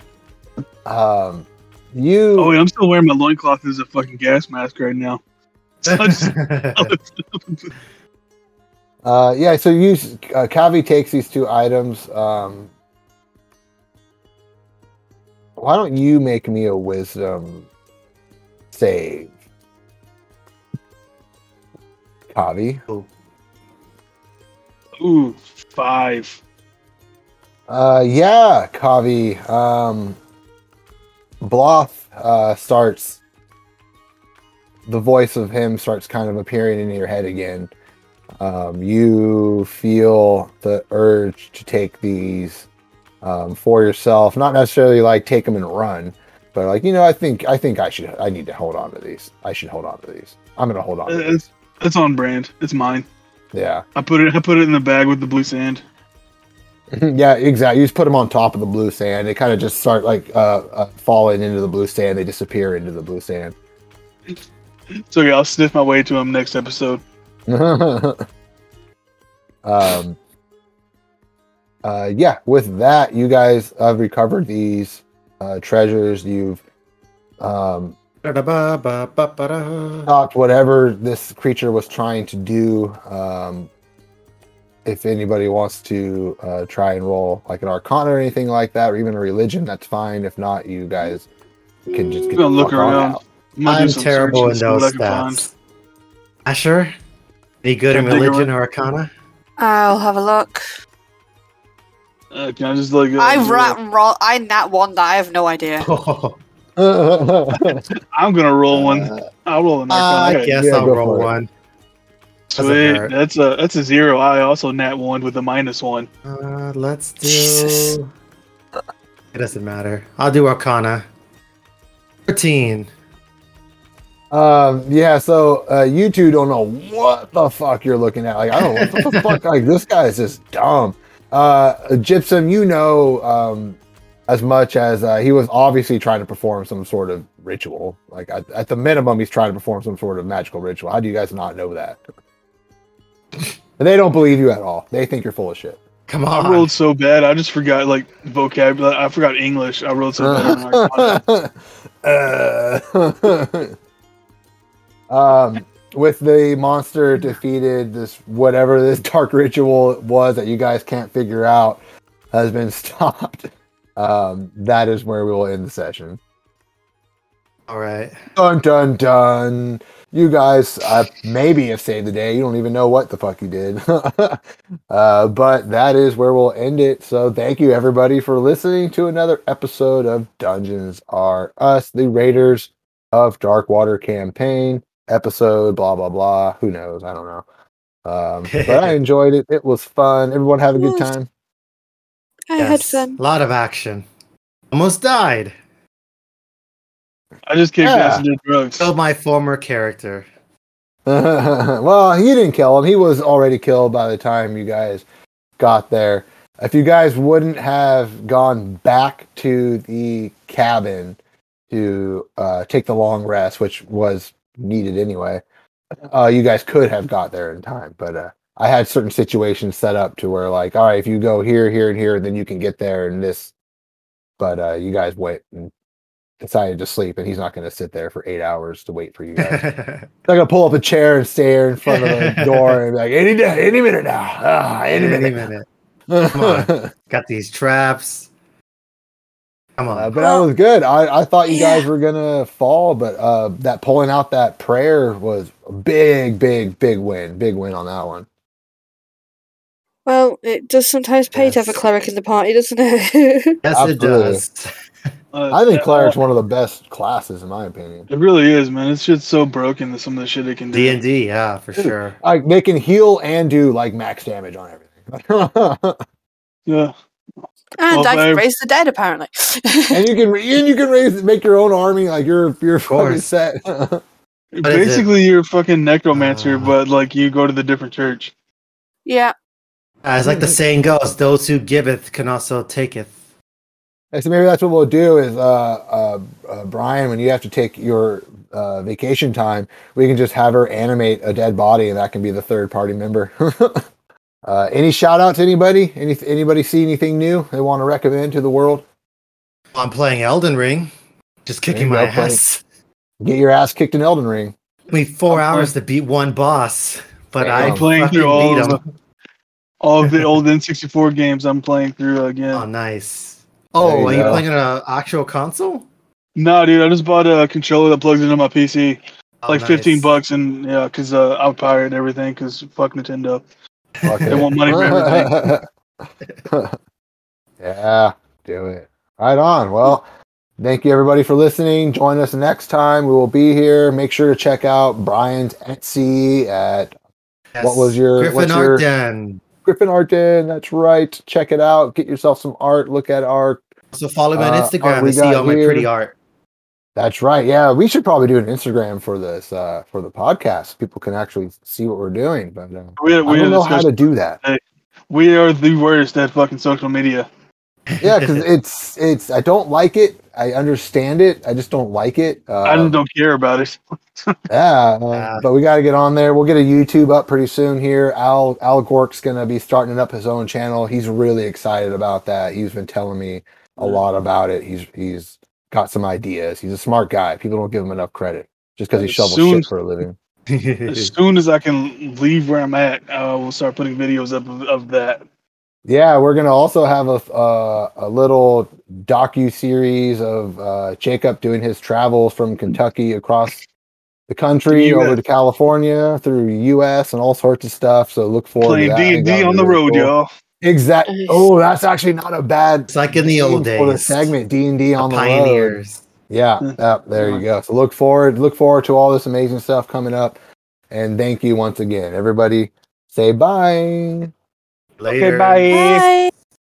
Um, you. Oh wait, I'm still wearing my loincloth as a fucking gas mask right now. So just- Uh, yeah, so you, uh, Kavi takes these two items. Um, why don't you make me a wisdom save? Kavi. Ooh, five. Uh, yeah, Kavi. Um, Bloth uh, starts. The voice of him starts kind of appearing in your head again. Um, you feel the urge to take these um, for yourself, not necessarily like take them and run, but like you know, I think I think I should I need to hold on to these. I should hold on to these. I'm gonna hold on. It's, it's on brand. It's mine. Yeah, I put it. I put it in the bag with the blue sand. yeah, exactly. You just put them on top of the blue sand. They kind of just start like uh, uh, falling into the blue sand. They disappear into the blue sand. So yeah, I'll sniff my way to them next episode. um, uh, yeah, with that, you guys have recovered these uh, treasures. You've um, stopped whatever this creature was trying to do. Um, if anybody wants to uh, try and roll like an arcana or anything like that, or even a religion, that's fine. If not, you guys can just get I'm the look around. out. I'm gonna do I'm some terrible in searching, see what those I can find. stats. Asher, any good in Can't think of religion one. or arcana? I'll have a look. Uh, can I just like? Uh, I do rat a- and roll. I nat one that I have no idea. I'm gonna roll one. I'll roll an Uh, arcana. I guess Yeah, I'll roll for it. one. Doesn't Sweet. That's a that's a zero. I also nat one with a minus one. Uh, let's do. Jesus. It doesn't matter. I'll do arcana. Thirteen. Um, yeah, so uh, you two don't know what the fuck you're looking at. Like, I don't know what the fuck. Like, this guy is just dumb. Uh, Gypsum, you know, um, as much as uh, he was obviously trying to perform some sort of ritual. Like, at, at the minimum, he's trying to perform some sort of magical ritual. How do you guys not know that? And they don't believe you at all. They think you're full of shit. Come on. I rolled so bad. I just forgot like vocabulary. I forgot English. I rolled so bad. on. Uh, um, with the monster defeated, this whatever this dark ritual was that you guys can't figure out has been stopped. Um, that is where we will end the session. All right. Dun dun dun. You guys uh, maybe have saved the day. You don't even know what the fuck you did. uh, but that is where we'll end it. So thank you everybody for listening to another episode of Dungeons Are Us, the Raiders of Darkwater campaign episode. Blah blah blah. Who knows? I don't know. Um, but I enjoyed it. It was fun. Everyone have a good time. I had fun. A lot of action. Almost died. I just kicked Yeah. ass and did drugs. Killed my former character. well, he didn't kill him. He was already killed by the time you guys got there. If you guys wouldn't have gone back to the cabin to uh, take the long rest, which was needed anyway, uh, you guys could have got there in time. But uh, I had certain situations set up to where, like, all right, if you go here, here, and here, then you can get there and this. But uh, you guys went and decided to sleep, and he's not going to sit there for eight hours to wait for you guys. They're gonna pull up a chair and stare in front of the door and be like, any day, any minute now. Ah, any Any minute. minute. Come on. Got these traps. Come on. Uh, but that was good. I, I thought you Yeah. guys were gonna fall, but uh, that pulling out that prayer was a big, big, big win. Big win on that one. Well, it does sometimes pay to have a cleric in the party, doesn't it? yes, it does. Uh, I think uh, cleric's one of the best classes in my opinion. It really is, man. It's just so broken. That some of the shit it can do. D and D, yeah, for sure. Like they can heal and do like max damage on everything. Yeah. and Well, I can babe. raise the dead, apparently. and you can and you can raise make your own army. Like you're you're fucking set. Basically, you're a fucking necromancer, Uh. but like you go to the different church. yeah. As like the saying goes, those who giveth can also taketh. And so maybe that's what we'll do is uh, uh, uh, Brian, when you have to take your uh, vacation time, we can just have her animate a dead body, and that can be the third party member. uh, any shout out to anybody? Any anybody see anything new they want to recommend to the world? I'm playing Elden Ring. Just kicking my go, playing- ass. Get your ass kicked in Elden Ring. Took me 4 I'm hours to beat one boss, but Damn. I I'm playing through all beat of him. All of the old N64 games I'm playing through again. Oh, nice. There Oh, you are you go. playing on an actual console? No, dude, I just bought a controller that plugs into my PC, Oh, like 15 bucks, and yeah, because uh, I'll pirate and everything, because fuck Nintendo. Fuck They want money for everything. yeah, do it. Right on. Well, thank you everybody for listening. Join us next time. We will be here. Make sure to check out Brian's Etsy at What was your- Griffin what's your- Art Den? Griffin Art Den. That's right. Check it out. Get yourself some art. Look at art. So follow me on Uh, Instagram art we and see got all my pretty art. That's right. Yeah, we should probably do an Instagram for this uh, for the podcast. People can actually see what we're doing. But uh, We, I we don't know how to do that. We are the worst at fucking social media. Yeah, because it's it's. I don't like it. I understand it. I just don't like it. Uh, I just don't care about it. Yeah, uh, but we got to get on there. We'll get a YouTube up pretty soon here. Al Al Gork's gonna be starting up his own channel. He's really excited about that. He's been telling me a lot about it. He's he's got some ideas. He's a smart guy. People don't give him enough credit just because he shovels soon- shit for a living. As soon as I can leave where I'm at, I will start putting videos up of, of that. yeah, we're gonna also have a uh, a little docu series of uh, Jacob doing his travels from Kentucky across the country The over to California through U.S. and all sorts of stuff. So look forward Playing to that. I D think and D on be the really road, cool. y'all. Exactly. Oh, that's actually not a bad. It's like in the old name for the segment D and D on the road. Pioneers. Yeah, Yeah. yeah, there you go. So look forward, look forward to all this amazing stuff coming up, and thank you once again, everybody. Say bye. Later. Okay, bye. Bye.